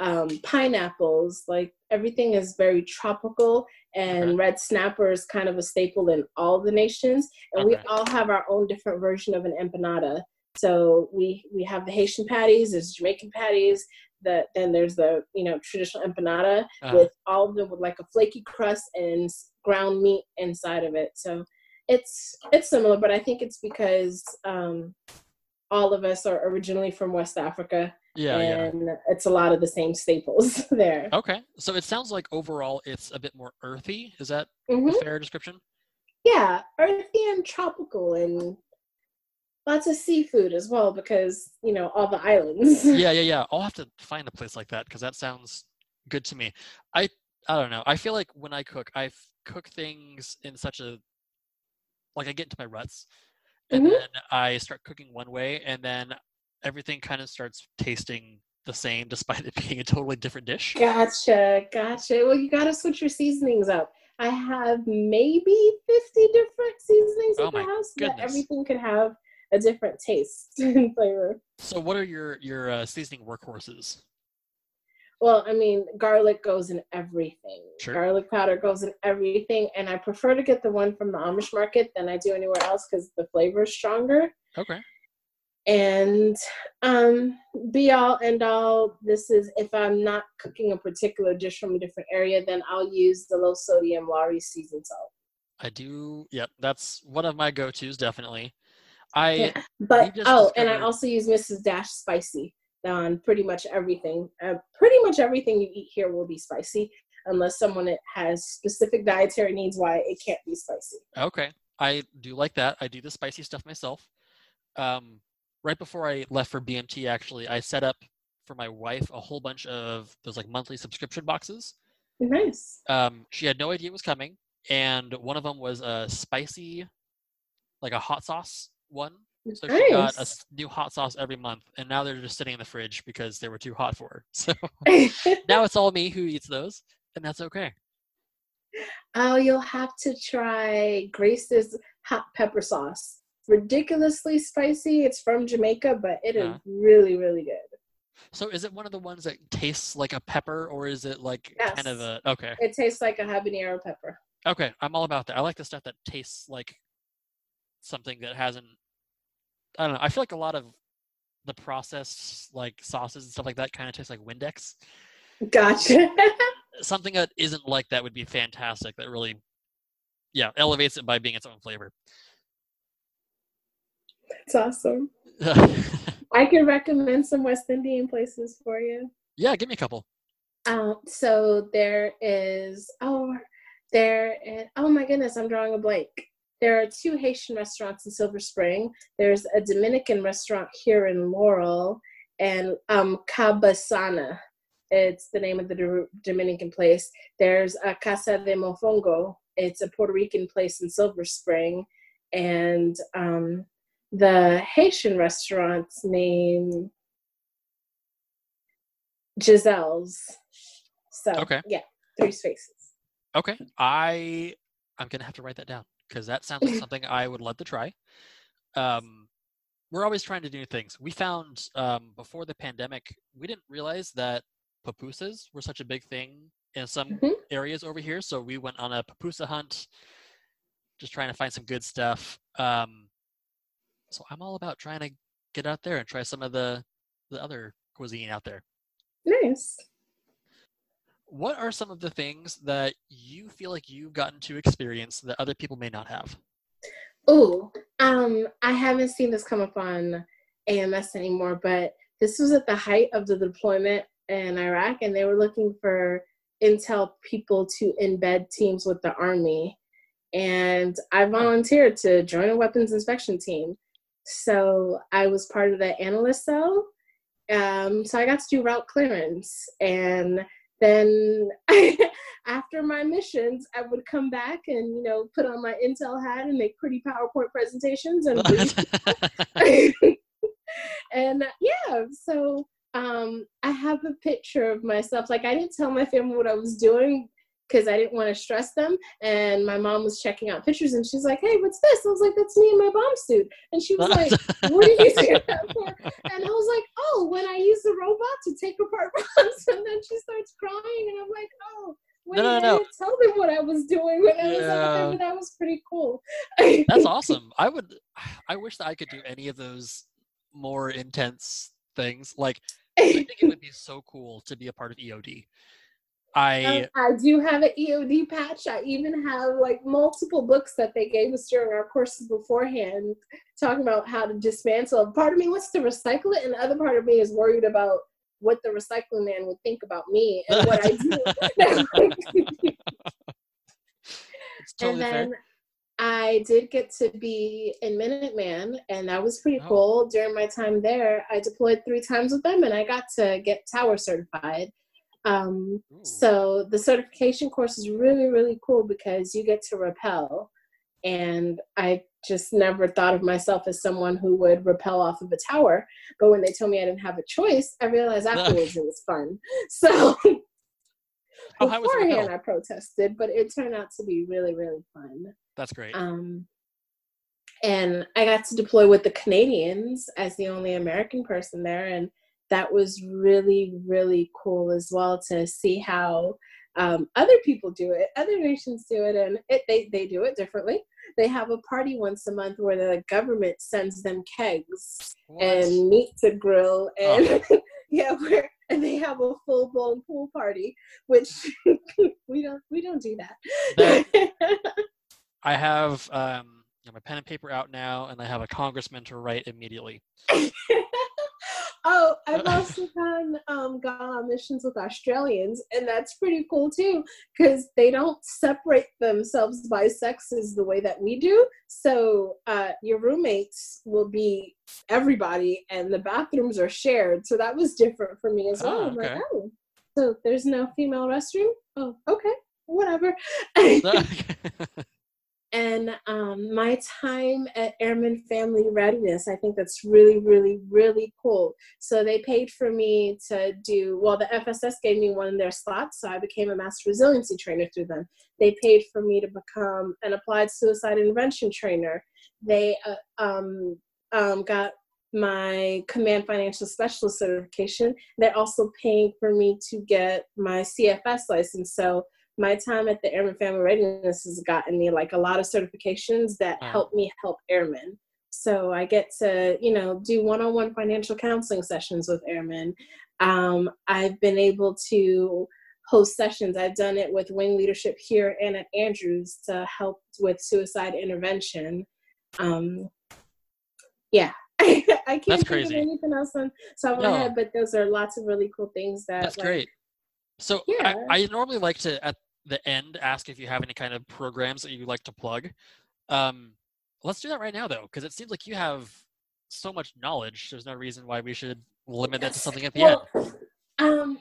um, pineapples. Like everything is very tropical, and Okay. red snapper is kind of a staple in all the nations. And we all have our own different version of an empanada. So we we have the Haitian patties, there's Jamaican patties. That then there's the you know traditional empanada Uh, with all of them with like a flaky crust and ground meat inside of it. So it's it's similar, but I think it's because um, all of us are originally from West Africa, yeah, yeah. and it's a lot of the same staples there. Okay. So it sounds like overall it's a bit more earthy. Is that Mhm. a fair description? Yeah, earthy and tropical, and lots of seafood as well because you know all the islands. yeah, yeah, yeah. I'll have to find a place like that because that sounds good to me. I I don't know. I feel like when I cook, I cook things in such a like I get into my ruts, and Mhm. then I start cooking one way, and then everything kind of starts tasting the same despite it being a totally different dish. Gotcha, gotcha. Well, you gotta switch your seasonings up. I have maybe 50 different seasonings Oh at the house so that everything can have a different taste and flavor. So what are your your uh, seasoning workhorses? Well, I mean, garlic goes in everything. Sure. Garlic powder goes in everything, and I prefer to get the one from the Amish market than I do anywhere else because the flavor is stronger. Okay. And um, be all end all. This is if I'm not cooking a particular dish from a different area, then I'll use the low sodium Lawry's seasoned salt. I do. Yep, that's one of my go-tos. Definitely. I Yeah. But oh, and I also use Mrs. Dash spicy on pretty much everything. Uh, pretty much everything you eat here will be spicy, unless someone has specific dietary needs why it can't be spicy. Okay. I do like that. I do the spicy stuff myself. Um, right before I left for BMT, actually, I set up for my wife a whole bunch of those like monthly subscription boxes. Nice. Um, she had no idea it was coming, and one of them was a spicy, like a hot sauce one. So she got a new hot sauce every month, and now they're just sitting in the fridge because they were too hot for her. So now it's all me who eats those, and that's okay. oh, you'll have to try Grace's hot pepper sauce. Ridiculously spicy. It's from Jamaica, but it is Yeah. really, really good. So is it one of the ones that tastes like a pepper, or is it like kind of a okay? It tastes like a habanero pepper. Okay, I'm all about that. I like the stuff that tastes like something that hasn't. I don't know. I feel like a lot of the processed like sauces and stuff like that kind of tastes like Windex. Gotcha. Something that isn't like that would be fantastic. That really, yeah, elevates it by being its own flavor. It's awesome. I can recommend some West Indian places for you. yeah, give me a couple. Um, so there is oh there is, oh my goodness, I'm drawing a blank. There are two Haitian restaurants in Silver Spring. There's a Dominican restaurant here in Laurel, and um, Cabasana. It's the name of the D- Dominican place. There's a Casa de Mofongo. It's a Puerto Rican place in Silver Spring, and um, the Haitian restaurant's name Giselle's. So Okay. yeah, three spaces. Okay, I I'm gonna have to write that down because that sounds like something I would love to try. Um, we're always trying to do new things. We found um, before the pandemic, we didn't realize that pupusas were such a big thing in some Mhm. areas over here. So we went on a pupusa hunt, just trying to find some good stuff. Um, so I'm all about trying to get out there and try some of the the other cuisine out there. Nice. What are some of the things that you feel like you've gotten to experience that other people may not have? Oh, um, I haven't seen this come up on AMS anymore, but this was at the height of the deployment in Iraq, and they were looking for intel people to embed teams with the army. And I volunteered to join a weapons inspection team. So I was part of the analyst cell. Um, so I got to do route clearance. And then after my missions, I would come back and, you know, put on my Intel hat and make pretty PowerPoint presentations and and yeah, so um, I have a picture of myself. Like I didn't tell my family what I was doing because I didn't want to stress them. And my mom was checking out pictures, and she's like, "Hey, what's this?" I was like, "That's me in my bomb suit." And she was like, "What are you doing that for?" And I was like, "Oh, when I use the robot to take apart bombs." And then she starts crying, and I'm like, "Oh." Wait, no, I no. didn't tell them what I was doing when I was Yeah. out there, that was pretty cool. That's awesome. I would. I wish that I could do any of those more intense things. Like I think it would be so cool to be a part of EOD. I Um, I do have an EOD patch. I even have like multiple books that they gave us during our courses beforehand, talking about how to dismantle. Part of me wants to recycle it, and the other part of me is worried about what the recycling man would think about me and what I do. totally and fair. then I did get to be in Minuteman, and that was pretty Oh. cool. During my time there, I deployed three times with them, and I got to get tower certified. Um, so the certification course is really, really cool because you get to rappel. And I just never thought of myself as someone who would rappel off of a tower. But when they told me I didn't have a choice, I realized afterwards it was fun. So How high was the beforehand? I protested, but it turned out to be really, really fun. That's great. Um, and I got to deploy with the Canadians as the only American person there, and that was really, really cool as well to see how um, other people do it, other nations do it, and it, they they do it differently. They have a party once a month where the government sends them kegs What? and meat to grill, Oh. and yeah, where and they have a full blown pool party, which we don't we don't do that. I have um, my pen and paper out now, and I have a congressman to write immediately. Oh, I've also done um, gone on missions with Australians, and that's pretty cool too, because they don't separate themselves by sexes the way that we do. So uh, your roommates will be everybody, and the bathrooms are shared. So that was different for me as well. Oh, I'm like, oh, so there's no female restroom. Oh, okay, whatever. and um, my time at Airman Family Readiness, I think that's really, really, really cool. So they paid for me to do, well, the FSS gave me one of their slots, so I became a master resiliency trainer through them. They paid for me to become an applied suicide intervention trainer. They uh, um, um, got my command financial specialist certification. They're also paying for me to get my CFS license. So my time at the Airman Family Readiness has gotten me like a lot of certifications that Wow. help me help airmen. So I get to, you know, do one-on-one financial counseling sessions with airmen. Um, I've been able to host sessions. I've done it with Wing Leadership here and at Andrews to help with suicide intervention. Um, yeah, I can't That's think crazy. of anything else on top of my head, but those are lots of really cool things that. That's like, great. So Yeah. I, I normally like to at the end ask if you have any kind of programs that you like to plug. Um, let's do that right now though, because it seems like you have so much knowledge. There's no reason why we should limit that to something at the well, end. Um,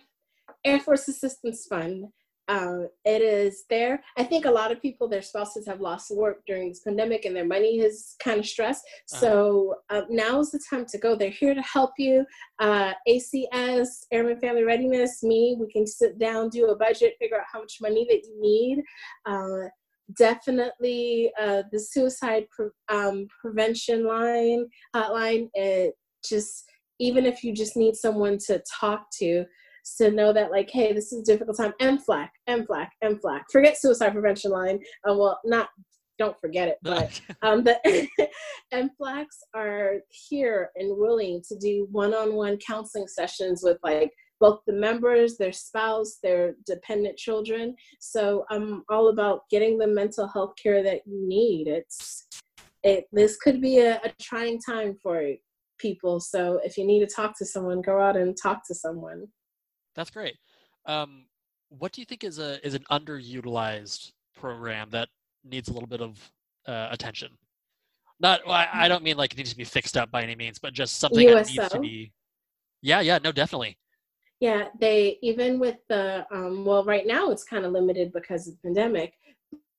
Air Force Assistance Fund. Um, it is there. I think a lot of people, their spouses have lost work during this pandemic and their money is kind of stressed. Uh-huh. So uh, now is the time to go. They're here to help you. Uh, ACS, Airman Family Readiness, me, we can sit down, do a budget, figure out how much money that you need. Uh, definitely uh, the suicide pre- um, prevention line hotline. It just even if you just need someone to talk to, to know that like, hey, this is a difficult time. MFLC, MFLC, MFLC. Forget suicide prevention line. Uh, well, not don't forget it, but um, the MFLCs are here and willing to do one-on-one counseling sessions with like both the members, their spouse, their dependent children. So I'm all about getting the mental health care that you need. It's it this could be a, a trying time for people. So if you need to talk to someone, go out and talk to someone. That's great. Um, what do you think is a is an underutilized program that needs a little bit of uh, attention? Not, well, I, I, don't mean like it needs to be fixed up by any means, but just something USO. that needs to be. Yeah, yeah, no, definitely. Yeah, they even with the um, well, right now it's kind of limited because of the pandemic,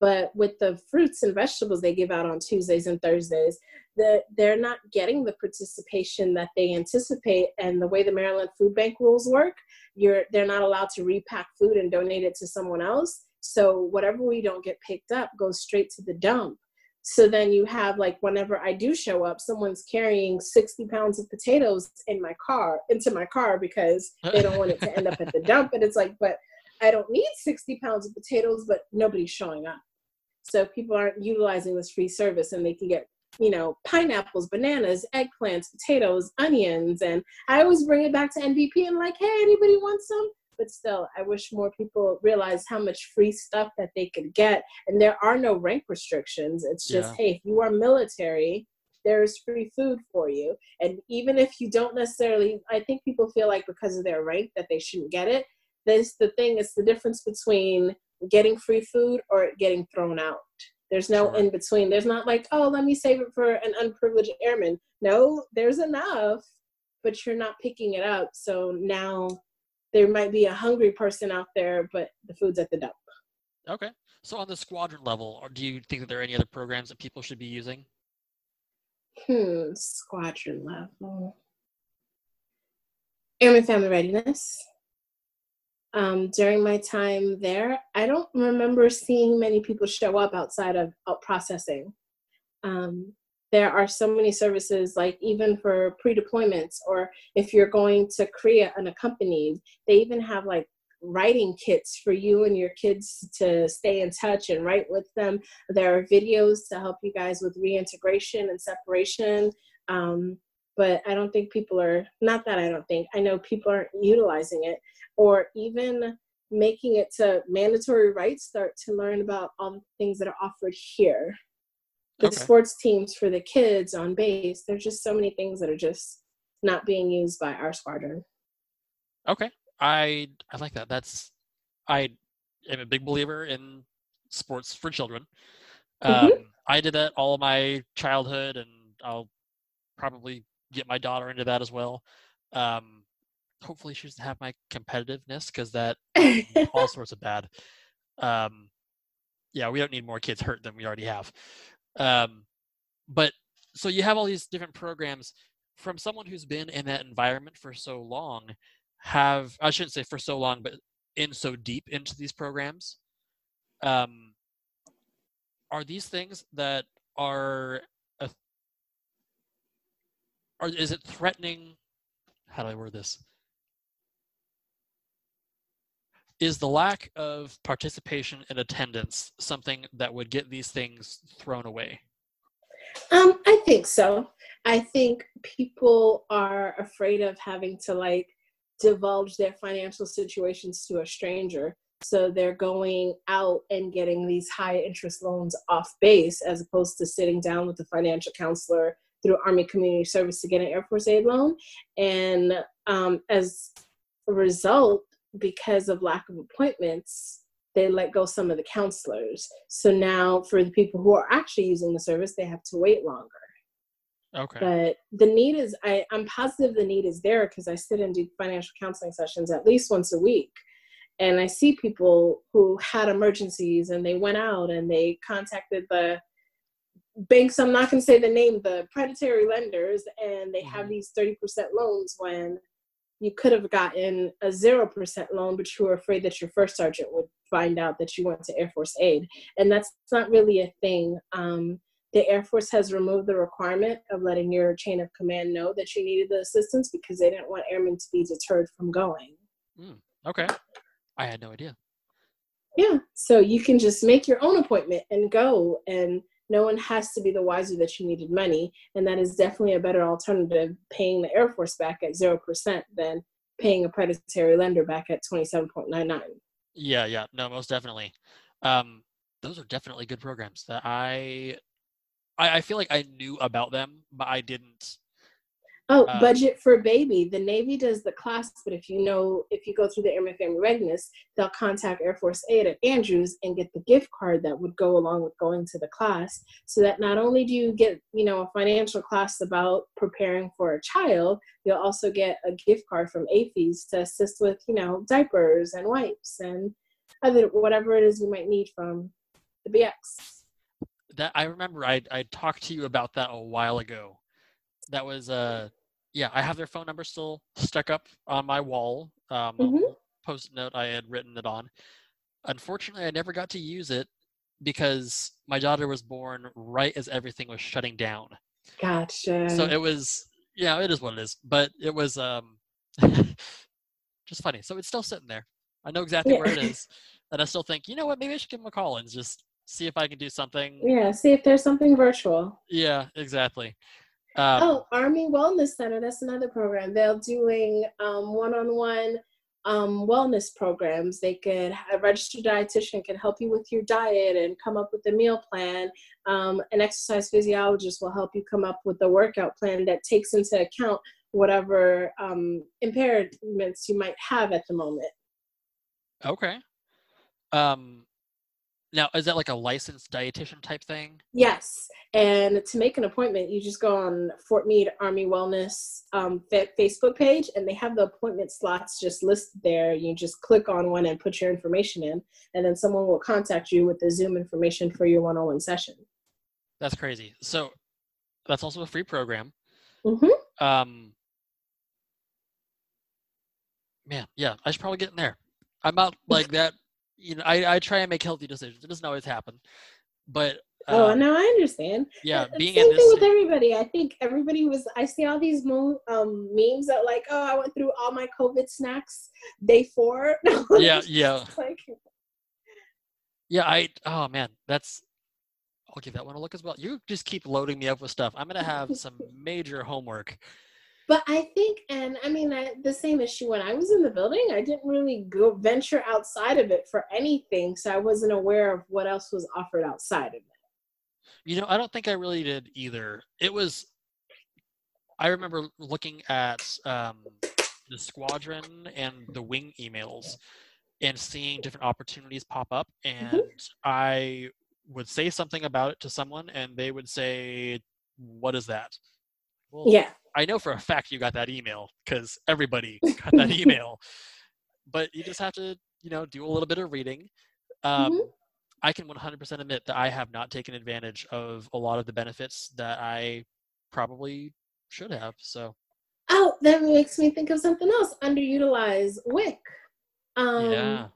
but with the fruits and vegetables they give out on Tuesdays and Thursdays, that they're not getting the participation that they anticipate. And the way the Maryland Food Bank rules work, you're they're not allowed to repack food and donate it to someone else. So whatever we don't get picked up goes straight to the dump so then you have like whenever i do show up someone's carrying 60 pounds of potatoes in my car into my car because they don't want it to end up at the dump and it's like but i don't need 60 pounds of potatoes but nobody's showing up so people aren't utilizing this free service and they can get you know pineapples bananas eggplants potatoes onions and i always bring it back to nvp and like hey anybody want some but still, I wish more people realize how much free stuff that they could get. And there are no rank restrictions. It's just, yeah. hey, if you are military, there's free food for you. And even if you don't necessarily, I think people feel like because of their rank that they shouldn't get it. This the thing is the difference between getting free food or getting thrown out. There's no sure. in between. There's not like, oh, let me save it for an unprivileged airman. No, there's enough, but you're not picking it up. So now there might be a hungry person out there, but the food's at the dump. Okay. So on the squadron level, or do you think that there are any other programs that people should be using? Hmm, squadron level. Airman Family Readiness. Um, during my time there, I don't remember seeing many people show up outside of out processing. Um, there are so many services like even for pre-deployments or if you're going to Korea unaccompanied they even have like writing kits for you and your kids to stay in touch and write with them there are videos to help you guys with reintegration and separation um, but i don't think people are not that i don't think i know people aren't utilizing it or even making it to mandatory rights start to learn about all the things that are offered here the okay. sports teams for the kids on base. There's just so many things that are just not being used by our squadron. Okay, I I like that. That's I am a big believer in sports for children. Mm-hmm. Um, I did that all of my childhood, and I'll probably get my daughter into that as well. Um, hopefully, she doesn't have my competitiveness because that all sorts of bad. Um, yeah, we don't need more kids hurt than we already have. Um, but so you have all these different programs from someone who's been in that environment for so long. Have I shouldn't say for so long, but in so deep into these programs. Um, are these things that are or is it threatening? How do I word this? is the lack of participation and attendance something that would get these things thrown away? Um, I think so. I think people are afraid of having to like divulge their financial situations to a stranger. So they're going out and getting these high interest loans off base as opposed to sitting down with the financial counselor through Army Community Service to get an Air Force aid loan. And um, as a result, because of lack of appointments, they let go some of the counselors. So now, for the people who are actually using the service, they have to wait longer. Okay. But the need is, I, I'm positive the need is there because I sit and do financial counseling sessions at least once a week. And I see people who had emergencies and they went out and they contacted the banks, I'm not going to say the name, the predatory lenders, and they have Mhm. these 30% loans when you could have gotten a 0% loan, but you were afraid that your first sergeant would find out that you went to Air Force Aid. And that's not really a thing. Um, the Air Force has removed the requirement of letting your chain of command know that you needed the assistance because they didn't want airmen to be deterred from going. Okay. I had no idea. Yeah, so you can just make your own appointment and go, and no one has to be the wiser that you needed money. And that is definitely a better alternative paying the Air Force back at 0% than paying a predatory lender back at 27.99. Yeah, yeah. No, most definitely. Um, those are definitely good programs that I, I, I feel like I knew about them, but I didn't. Oh, Uh, budget for baby. The Navy does the class, but if you know, if you go through the Airman Family Readiness, they'll contact Air Force Aid at Andrews and get the gift card that would go along with going to the class. So that not only do you get, you know, a financial class about preparing for a child, you'll also get a gift card from AFES to assist with, you know, diapers and wipes and other whatever it is you might need from the BX. That I remember I I talked to you about that a while ago. That was uh yeah, I have their phone number still stuck up on my wall. Um a Mhm. post-it note I had written it on. Unfortunately, I never got to use it because my daughter was born right as everything was shutting down. Gotcha. So it was yeah, it is what it is. But it was um just funny. So it's still sitting there. I know exactly where it is And I still think, you know what, maybe I should give him a call and just see if I can do something. yeah, see if there's something virtual. Yeah, exactly. Um, oh, Army Wellness Center. That's another program. They're doing um, one-on-one um, wellness programs. They could a registered dietitian can help you with your diet and come up with a meal plan. Um, an exercise physiologist will help you come up with a workout plan that takes into account whatever um, impairments you might have at the moment. Okay. Um, now, is that like a licensed dietitian type thing? Yes, and to make an appointment, you just go on Fort Meade Army Wellness um, fa- Facebook page, and they have the appointment slots just listed there. You just click on one and put your information in, and then someone will contact you with the Zoom information for your one-on-one session. That's crazy. So that's also a free program. Mm-hmm. Um, man, yeah, I should probably get in there. I'm not like that. You know, I, I try and make healthy decisions. It doesn't always happen, but oh, um, no, I understand. yeah, Uh, being Same in thing this. with everybody. I think everybody was. I see all these mo- um, memes that like, oh, I went through all my COVID snacks day four. Yeah, yeah, like, yeah. I oh man, that's. I'll give that one a look as well. You just keep loading me up with stuff. I'm gonna have some major homework. But I think, and I mean, I, the same issue when I was in the building, I didn't really go venture outside of it for anything. So I wasn't aware of what else was offered outside of it. You know, I don't think I really did either. It was. I remember looking at um, the squadron and the wing emails, and seeing different opportunities pop up, and I would say something about it to someone, and they would say, "What is that?" Well, Yeah. I know for a fact you got that email because everybody got that email. But you just have to, you know, do a little bit of reading. Um, Mhm. I can 100% admit that I have not taken advantage of a lot of the benefits that I probably should have. So Oh, that makes me think of something else. Underutilized WIC. Um, yeah,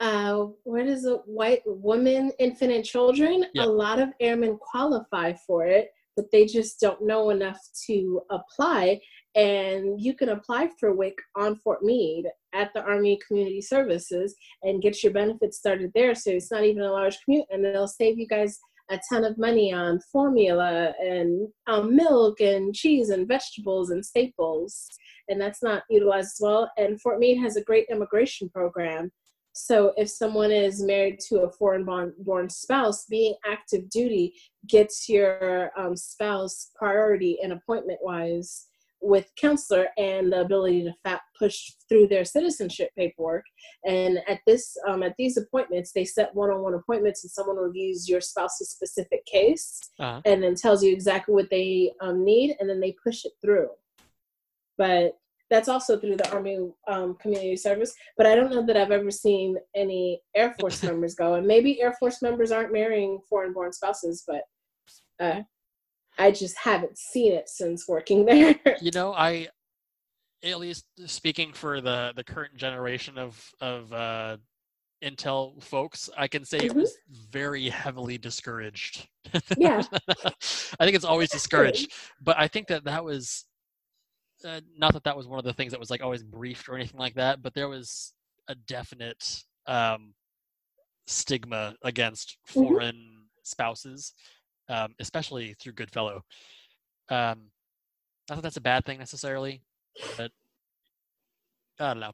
uh, what is it? White women, infant, and children. Yeah. A lot of airmen qualify for it, but they just don't know enough to apply. And you can apply for WIC on Fort Meade at the Army Community Services and get your benefits started there. So it's not even a large commute, and it'll save you guys a ton of money on formula and um, milk and cheese and vegetables and staples. And that's not utilized as well. And Fort Meade has a great immigration program so if someone is married to a foreign born, born spouse, being active duty gets your um, spouse priority and appointment wise with counselor and the ability to fat push through their citizenship paperwork. And at this um, at these appointments, they set one-on-one appointments, and someone reviews your spouse's specific case, uh-huh. and then tells you exactly what they um, need, and then they push it through. But that's also through the Army um, Community Service. But I don't know that I've ever seen any Air Force members go. And maybe Air Force members aren't marrying foreign-born spouses, but uh, I just haven't seen it since working there. you know, I at least speaking for the the current generation of of uh, Intel folks, I can say mm-hmm. it was very heavily discouraged. Yeah, I think it's always discouraged, but I think that that was uh, not that that was one of the things that was like always briefed or anything like that, but there was a definite um, stigma against mm-hmm. foreign mm-hmm. spouses um, especially through Goodfellow. Um, not that that's a bad thing necessarily, but I don't know.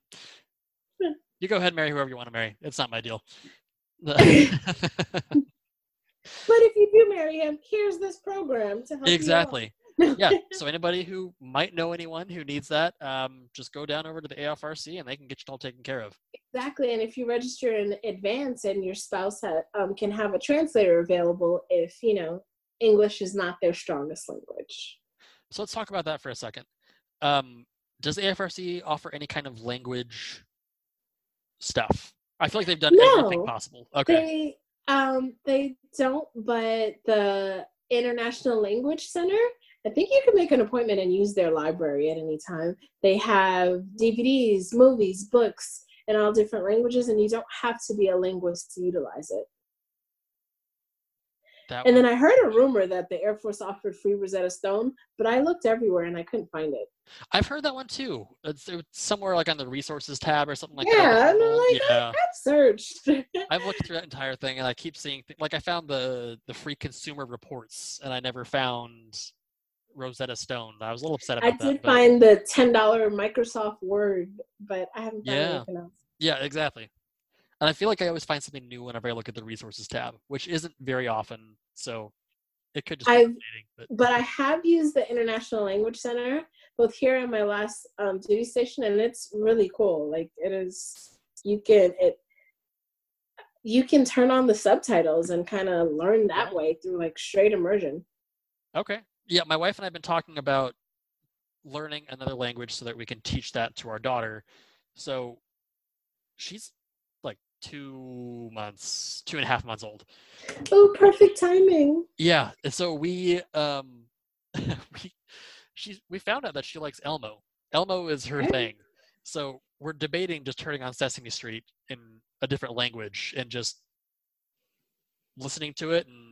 You go ahead and marry whoever you want to marry. It's not my deal. but if you do marry him, here's this program to help. You. Exactly. Yeah. So anybody who might know anyone who needs that, um, just go down over to the AFRC and they can get you all taken care of. Exactly. And if you register in advance and your spouse ha- um, can have a translator available if, you know, English is not their strongest language. So let's talk about that for a second. Um, does AFRC offer any kind of language stuff? I feel like they've done no, everything possible. Okay. They, um, they don't, but the International Language Center I think you can make an appointment and use their library at any time. They have DVDs, movies, books in all different languages, and you don't have to be a linguist to utilize it. That and then I heard a rumor that the Air Force offered free Rosetta Stone, but I looked everywhere and I couldn't find it. I've heard that one too. It's, it's somewhere like on the resources tab or something like yeah, that. Like, yeah, I've searched. I've looked through that entire thing and I keep seeing th- like I found the the free consumer reports and I never found Rosetta Stone. I was a little upset about that. I did find the ten dollar Microsoft Word, but I haven't found yeah. anything else. Yeah, exactly. And I feel like I always find something new whenever I look at the resources tab, which isn't very often. So it could just I've, but. but I have used the International Language Center both here and my last um, duty station, and it's really cool. Like it is, you can it you can turn on the subtitles and kind of learn that way through like straight immersion. Okay, yeah, my wife and I have been talking about learning another language so that we can teach that to our daughter. So she's like two months, two and a half months old. Oh, perfect timing. Yeah. So we um we she's we found out that she likes Elmo. Elmo is her thing. So we're debating just turning on Sesame Street in a different language and just listening to it and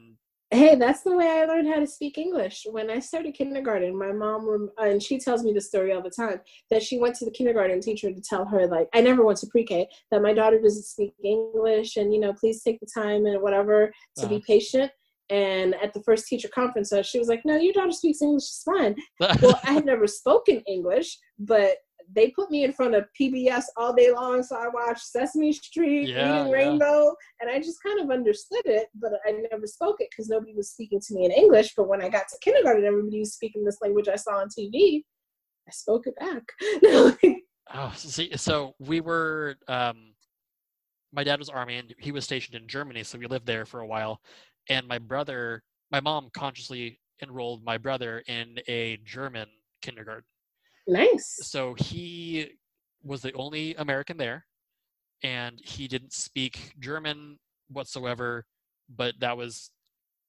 Hey, that's the way I learned how to speak English. When I started kindergarten, my mom, and she tells me the story all the time, that she went to the kindergarten teacher to tell her, like, I never went to pre K, that my daughter doesn't speak English and, you know, please take the time and whatever to uh-huh. be patient. And at the first teacher conference, uh, she was like, No, your daughter speaks English, it's fine. well, I had never spoken English, but they put me in front of PBS all day long, so I watched Sesame Street, yeah, Reading yeah. Rainbow, and I just kind of understood it, but I never spoke it because nobody was speaking to me in English. But when I got to kindergarten, everybody was speaking this language I saw on TV. I spoke it back. oh, see, so we were. Um, my dad was army, and he was stationed in Germany, so we lived there for a while. And my brother, my mom, consciously enrolled my brother in a German kindergarten. Nice. So he was the only American there, and he didn't speak German whatsoever. But that was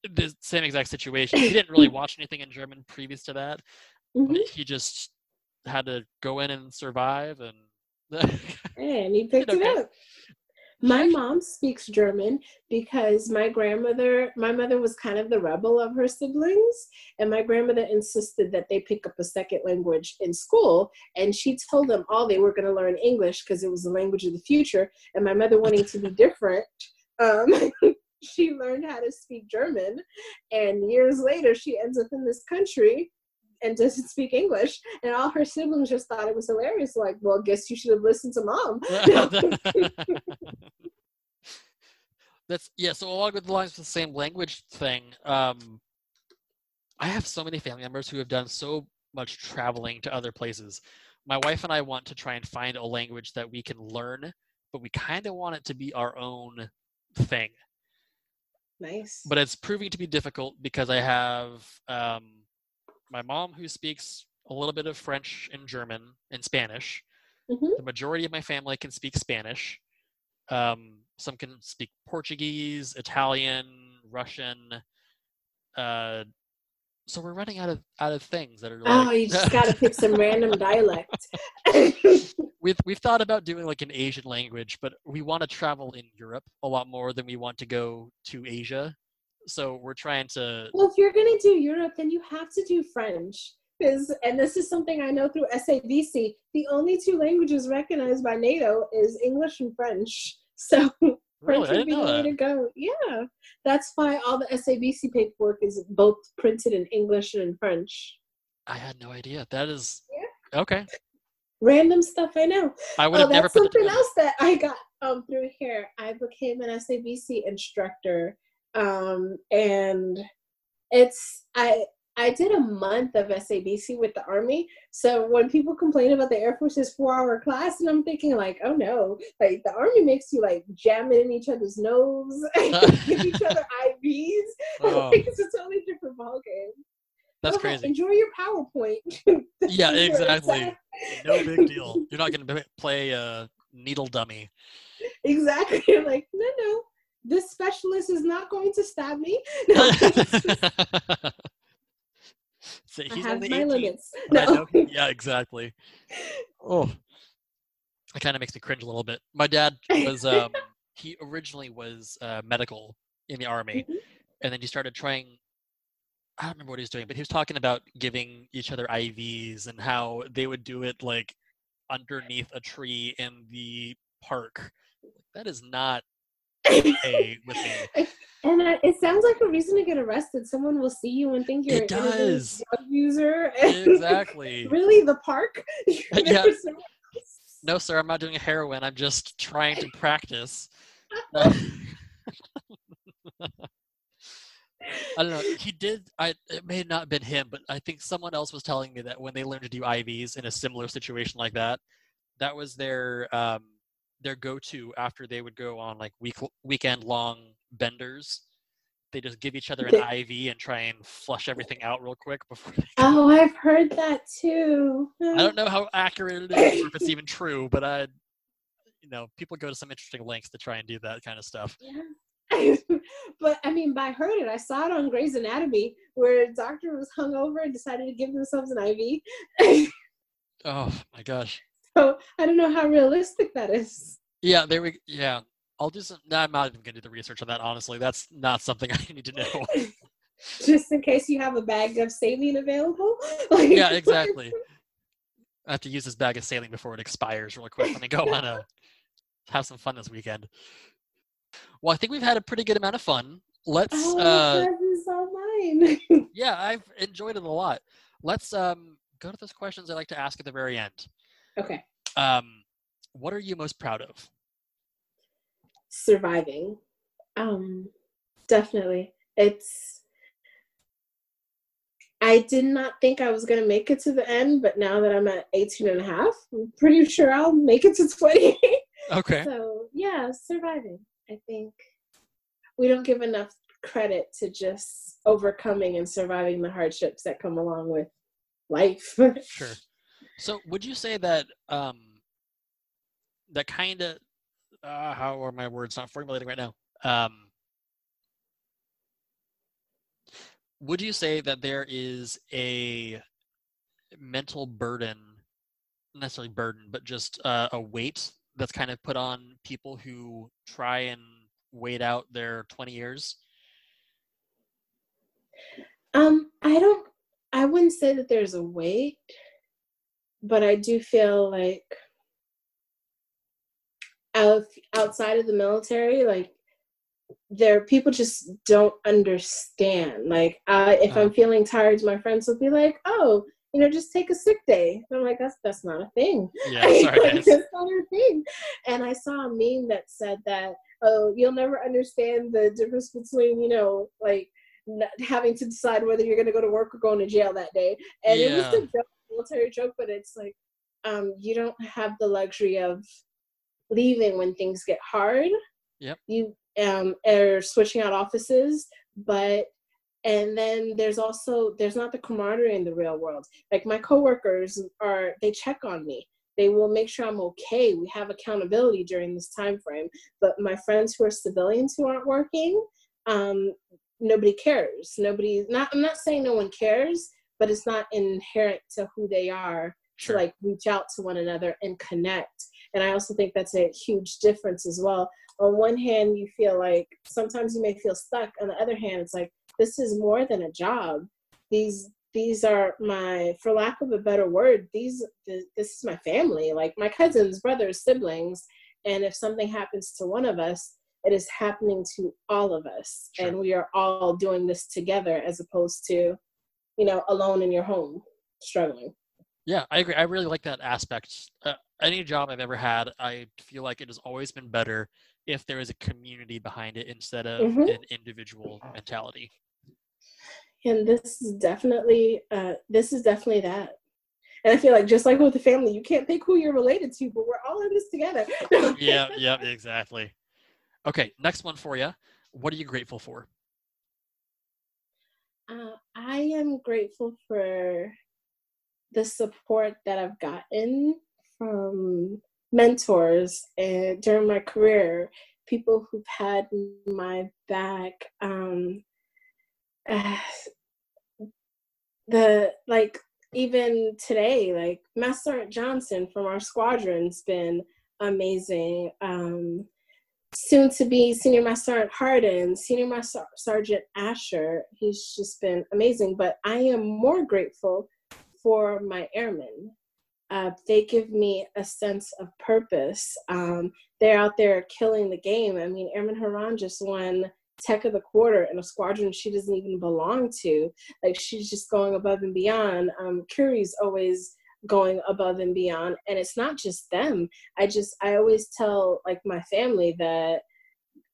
the same exact situation. He didn't really watch anything in German previous to that, mm-hmm. but he just had to go in and survive and. and he picked it up. My mom speaks German because my grandmother, my mother was kind of the rebel of her siblings, and my grandmother insisted that they pick up a second language in school. And she told them all they were going to learn English because it was the language of the future. And my mother, wanting to be different, um, she learned how to speak German. And years later, she ends up in this country and doesn't speak English. And all her siblings just thought it was hilarious. Like, well, guess you should have listened to mom. That's yeah. So along with the lines of the same language thing, um, I have so many family members who have done so much traveling to other places. My wife and I want to try and find a language that we can learn, but we kind of want it to be our own thing. Nice. But it's proving to be difficult because I have um, my mom who speaks a little bit of French and German and Spanish. Mhm. The majority of my family can speak Spanish. Um, some can speak Portuguese, Italian, Russian. Uh, so we're running out of out of things that are like. oh, you just gotta pick some random dialect. we've we've thought about doing like an Asian language, but we want to travel in Europe a lot more than we want to go to Asia. So we're trying to. well, if you're gonna do Europe, then you have to do French. Because, and this is something I know through SABC, the only two languages recognized by NATO is English and French. So French I would be the way to go. Yeah, that's why all the SABC paperwork is both printed in English and in French. I had no idea. That is okay. Random stuff I know. I would Oh, have never that's put something else that I got um through here. I became an SABC instructor, um, and it's I I did a month of SABC with the Army. So when people complain about the Air Force's four-hour class, and I'm thinking like, oh no, like the Army makes you like jam it in each other's nose, give each other IVs. Oh, like, it's a totally different ballgame. that's Go crazy. Enjoy your PowerPoint. Yeah, exactly. No big deal. You're not going to play a needle dummy. Exactly. Like, no, no, this specialist is not going to stab me. No, so I have my 18, limits. No. yeah, exactly. Oh, it kind of makes me cringe a little bit. My dad was um, he originally was uh, medical in the army, Mhm. and then he started trying. I don't remember what he was doing, but he was talking about giving each other IVs and how they would do it like underneath a tree in the park. That is not a with me. And it sounds like a reason to get arrested. Someone will see you and think you're It innocent drug user. Exactly. really, the park? Yeah. never somewhere else. No, sir, I'm not doing heroin. I'm just trying to practice. I don't know. He did. I it may not have been him, but I think someone else was telling me that when they learned to do IVs in a similar situation like that, that was their um, their go-to after they would go on like week weekend long benders. They just give each other an IV and try and flush everything out real quick before. They. Oh, I've heard that too. I don't know how accurate it is or if it's even true, but I, you know, people go to some interesting lengths to try and do that kind of stuff. Yeah. but I mean, I heard it. I saw it on Grey's Anatomy where a doctor was hungover and decided to give themselves an IV. Oh my gosh. so I don't know how realistic that is. Yeah, there we. Yeah, I'll do some. No, I'm not even gonna do the research on that. Honestly, that's not something I need to know. Just in case you have a bag of saline available. Like, yeah, exactly. I have to use this bag of saline before it expires real quick. Let me go on a have some fun this weekend. Well, I think we've had a pretty good amount of fun. Let's. Oh, uh all mine. Yeah, I've enjoyed it a lot. Let's um go to those questions I like to ask at the very end. Okay. Um, what are you most proud of? Surviving. Um, definitely. It's I did not think I was gonna make it to the end, but now that I'm at 18 and a half, I'm pretty sure I'll make it to 20. Okay. So yeah, surviving. I think we don't give enough credit to just overcoming and surviving the hardships that come along with life. Sure. So, would you say that um, that kind of uh, how are my words not formulating right now? Um, would you say that there is a mental burden, necessarily burden, but just uh, a weight that's kind of put on people who try and wait out their 20 years? um, I don't I wouldn't say that there's a weight, but I do feel like out, outside of the military, like there people just don't understand. Like I, if I'm uh-huh. feeling tired, my friends will be like, "Oh, you know, just take a sick day." And I'm like, "That's that's not a thing." Yeah, sorry, Like, that's not a thing. And I saw a meme that said that, "Oh, you'll never understand the difference between you know, like." having to decide whether you're going to go to work or going to jail that day. And yeah. it was a joke, military joke, but it's like um, you don't have the luxury of leaving when things get hard. Yep. You um, are switching out offices, but and then there's also there's not the camaraderie in the real world. Like my coworkers are they check on me. They will make sure I'm okay. We have accountability during this time frame. But my friends who are civilians who aren't working, um, nobody cares. Nobody not I'm not saying no one cares, but it's not inherent to who they are sure. to like reach out to one another and connect. And I also think that's a huge difference as well. On one hand, you feel like sometimes you may feel stuck. On the other hand, it's like this is more than a job. These these are my for lack of a better word these this, this is my family like my cousins brothers siblings and if something happens to one of us it is happening to all of us sure. and we are all doing this together as opposed to you know alone in your home struggling. Yeah i agree. I really like that aspect. Uh, any job i've ever had i feel like it has always been better if there is a community behind it instead of mm-hmm. an individual mentality. And this is definitely uh, this is definitely that. And i feel like just like with the family you can't pick who you're related to but we're all in this together. Yeah yeah exactly. Okay next one for you what are you grateful for uh, i am grateful for the support that i've gotten from mentors and during my career people who've had my back um, uh, the like even today, like Master Johnson from our squadron's been amazing. Um, soon to be Senior Master Sergeant Harden, Senior Master Sergeant Asher, he's just been amazing. But I am more grateful for my airmen. Uh, they give me a sense of purpose. Um, they're out there killing the game. I mean, Airman Haran just won tech of the quarter in a squadron she doesn't even belong to. Like she's just going above and beyond. Um, Curie's always going above and beyond, and it's not just them. I just I always tell like my family that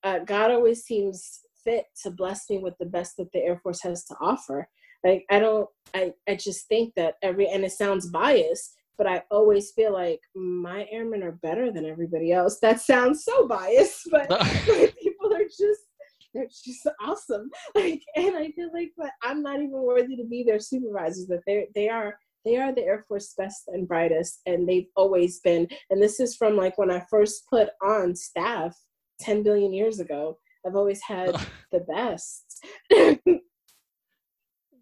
uh, God always seems fit to bless me with the best that the Air Force has to offer. Like I don't I I just think that every and it sounds biased but I always feel like my airmen are better than everybody else. That sounds so biased, but people are just they're just awesome. Like, and I feel like, but I'm not even worthy to be their supervisors. That they they are they are the Air Force best and brightest, and they've always been. And this is from like when I first put on staff 10 billion years ago. I've always had the best.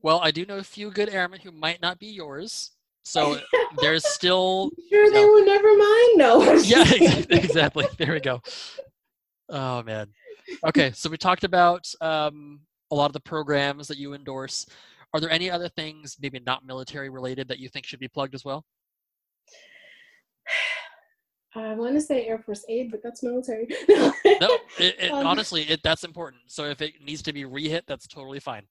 well, I do know a few good airmen who might not be yours. So there's still. sure, they will never mind. No. yeah, exactly. There we go. Oh man okay, so we talked about um, a lot of the programs that you endorse. Are there any other things, maybe not military related, that you think should be plugged as well? I want to say Air Force Aid, but that's military. no, it, it, um, honestly, it, that's important. So if it needs to be rehit, that's totally fine.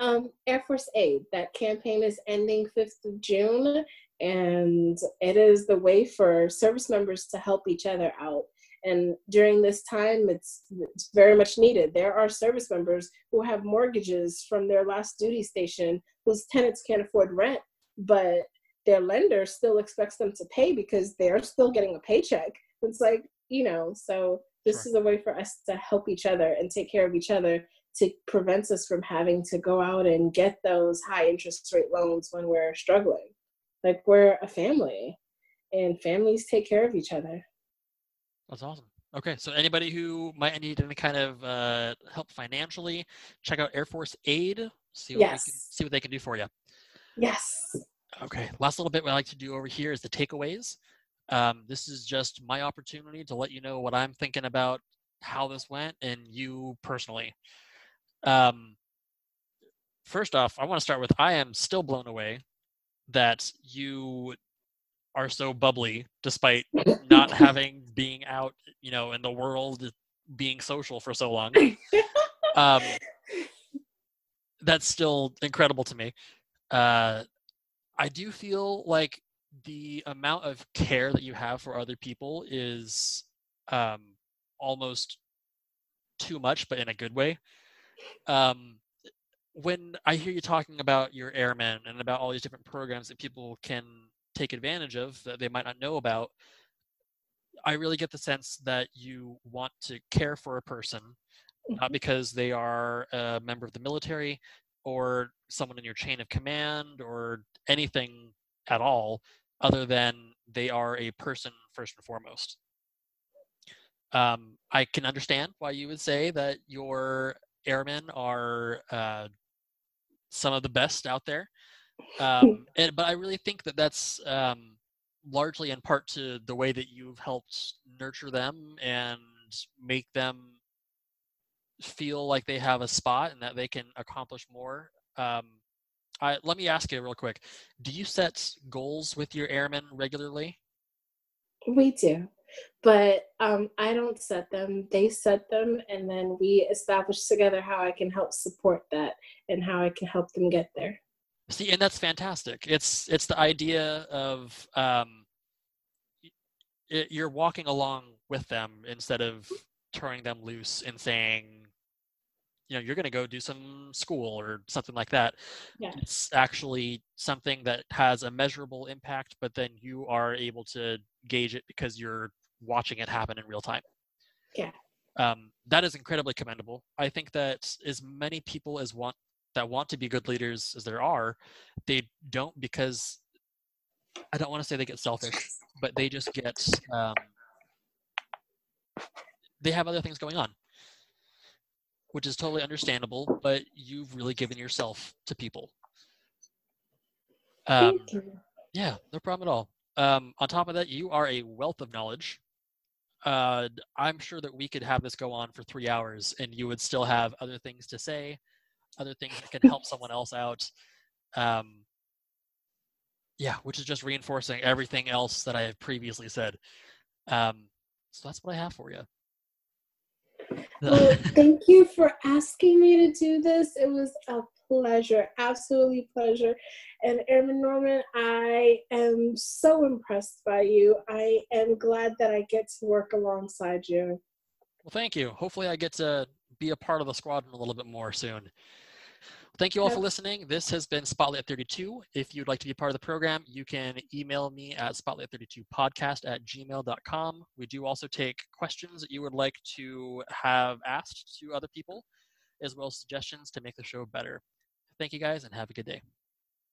Um, Air Force Aid. That campaign is ending 5th of June, and it is the way for service members to help each other out. And during this time, it's, it's very much needed. There are service members who have mortgages from their last duty station whose tenants can't afford rent, but their lender still expects them to pay because they're still getting a paycheck. It's like, you know, so this sure. is a way for us to help each other and take care of each other to prevent us from having to go out and get those high interest rate loans when we're struggling. Like we're a family and families take care of each other. That's awesome. Okay, so anybody who might need any kind of uh, help financially, check out Air Force Aid. See what yes. can, see what they can do for you. Yes. Okay. Last little bit we I like to do over here is the takeaways. Um, this is just my opportunity to let you know what I'm thinking about how this went and you personally. Um, first off, I want to start with I am still blown away that you are so bubbly despite not having being out you know in the world being social for so long. Um, that's still incredible to me. Uh, i do feel like the amount of care that you have for other people is um, almost too much but in a good way. Um, when I hear you talking about your airmen and about all these different programs that people can take advantage of that they might not know about, I really get the sense that you want to care for a person, not Mhm. because they are a member of the military or someone in your chain of command or anything at all, other than they are a person first and foremost. Um, I can understand why you would say that your airmen are uh, some of the best out there. Um, and, but I really think that that's um, largely in part to the way that you've helped nurture them and make them feel like they have a spot and that they can accomplish more. Um, I, let me ask you real quick: Do you set goals with your airmen regularly? We do, but um, I don't set them. They set them, and then we establish together how I can help support that and how I can help them get there. See, and that's fantastic. It's it's the idea of um, y- you're walking along with them instead of turning them loose and saying, you know, you're going to go do some school or something like that. Yeah. It's actually something that has a measurable impact, but then you are able to gauge it because you're watching it happen in real time. Yeah. Um, that is incredibly commendable. I think that as many people as want that want to be good leaders as there are, they don't because I don't want to say they get selfish, but they just get um, they have other things going on, which is totally understandable. But you've really given yourself to people. Um, Thank you. yeah, no problem at all. Um, on top of that, you are a wealth of knowledge. Uh, I'm sure that we could have this go on for three hours, and you would still have other things to say, other things that can help someone else out. Um, yeah, which is just reinforcing everything else that I have previously said. Um, so that's what I have for you. Well, thank you for asking me to do this. It was a pleasure, absolutely pleasure. And Airman Norman, I am so impressed by you. I am glad that I get to work alongside you. Well, thank you. Hopefully, I get to be a part of the squadron a little bit more soon. Thank you all for listening. This has been Spotlight 32. If you'd like to be part of the program, you can email me at spotlight32podcast at gmail.com. We do also take questions that you would like to have asked to other people, as well as suggestions to make the show better. Thank you guys and have a good day.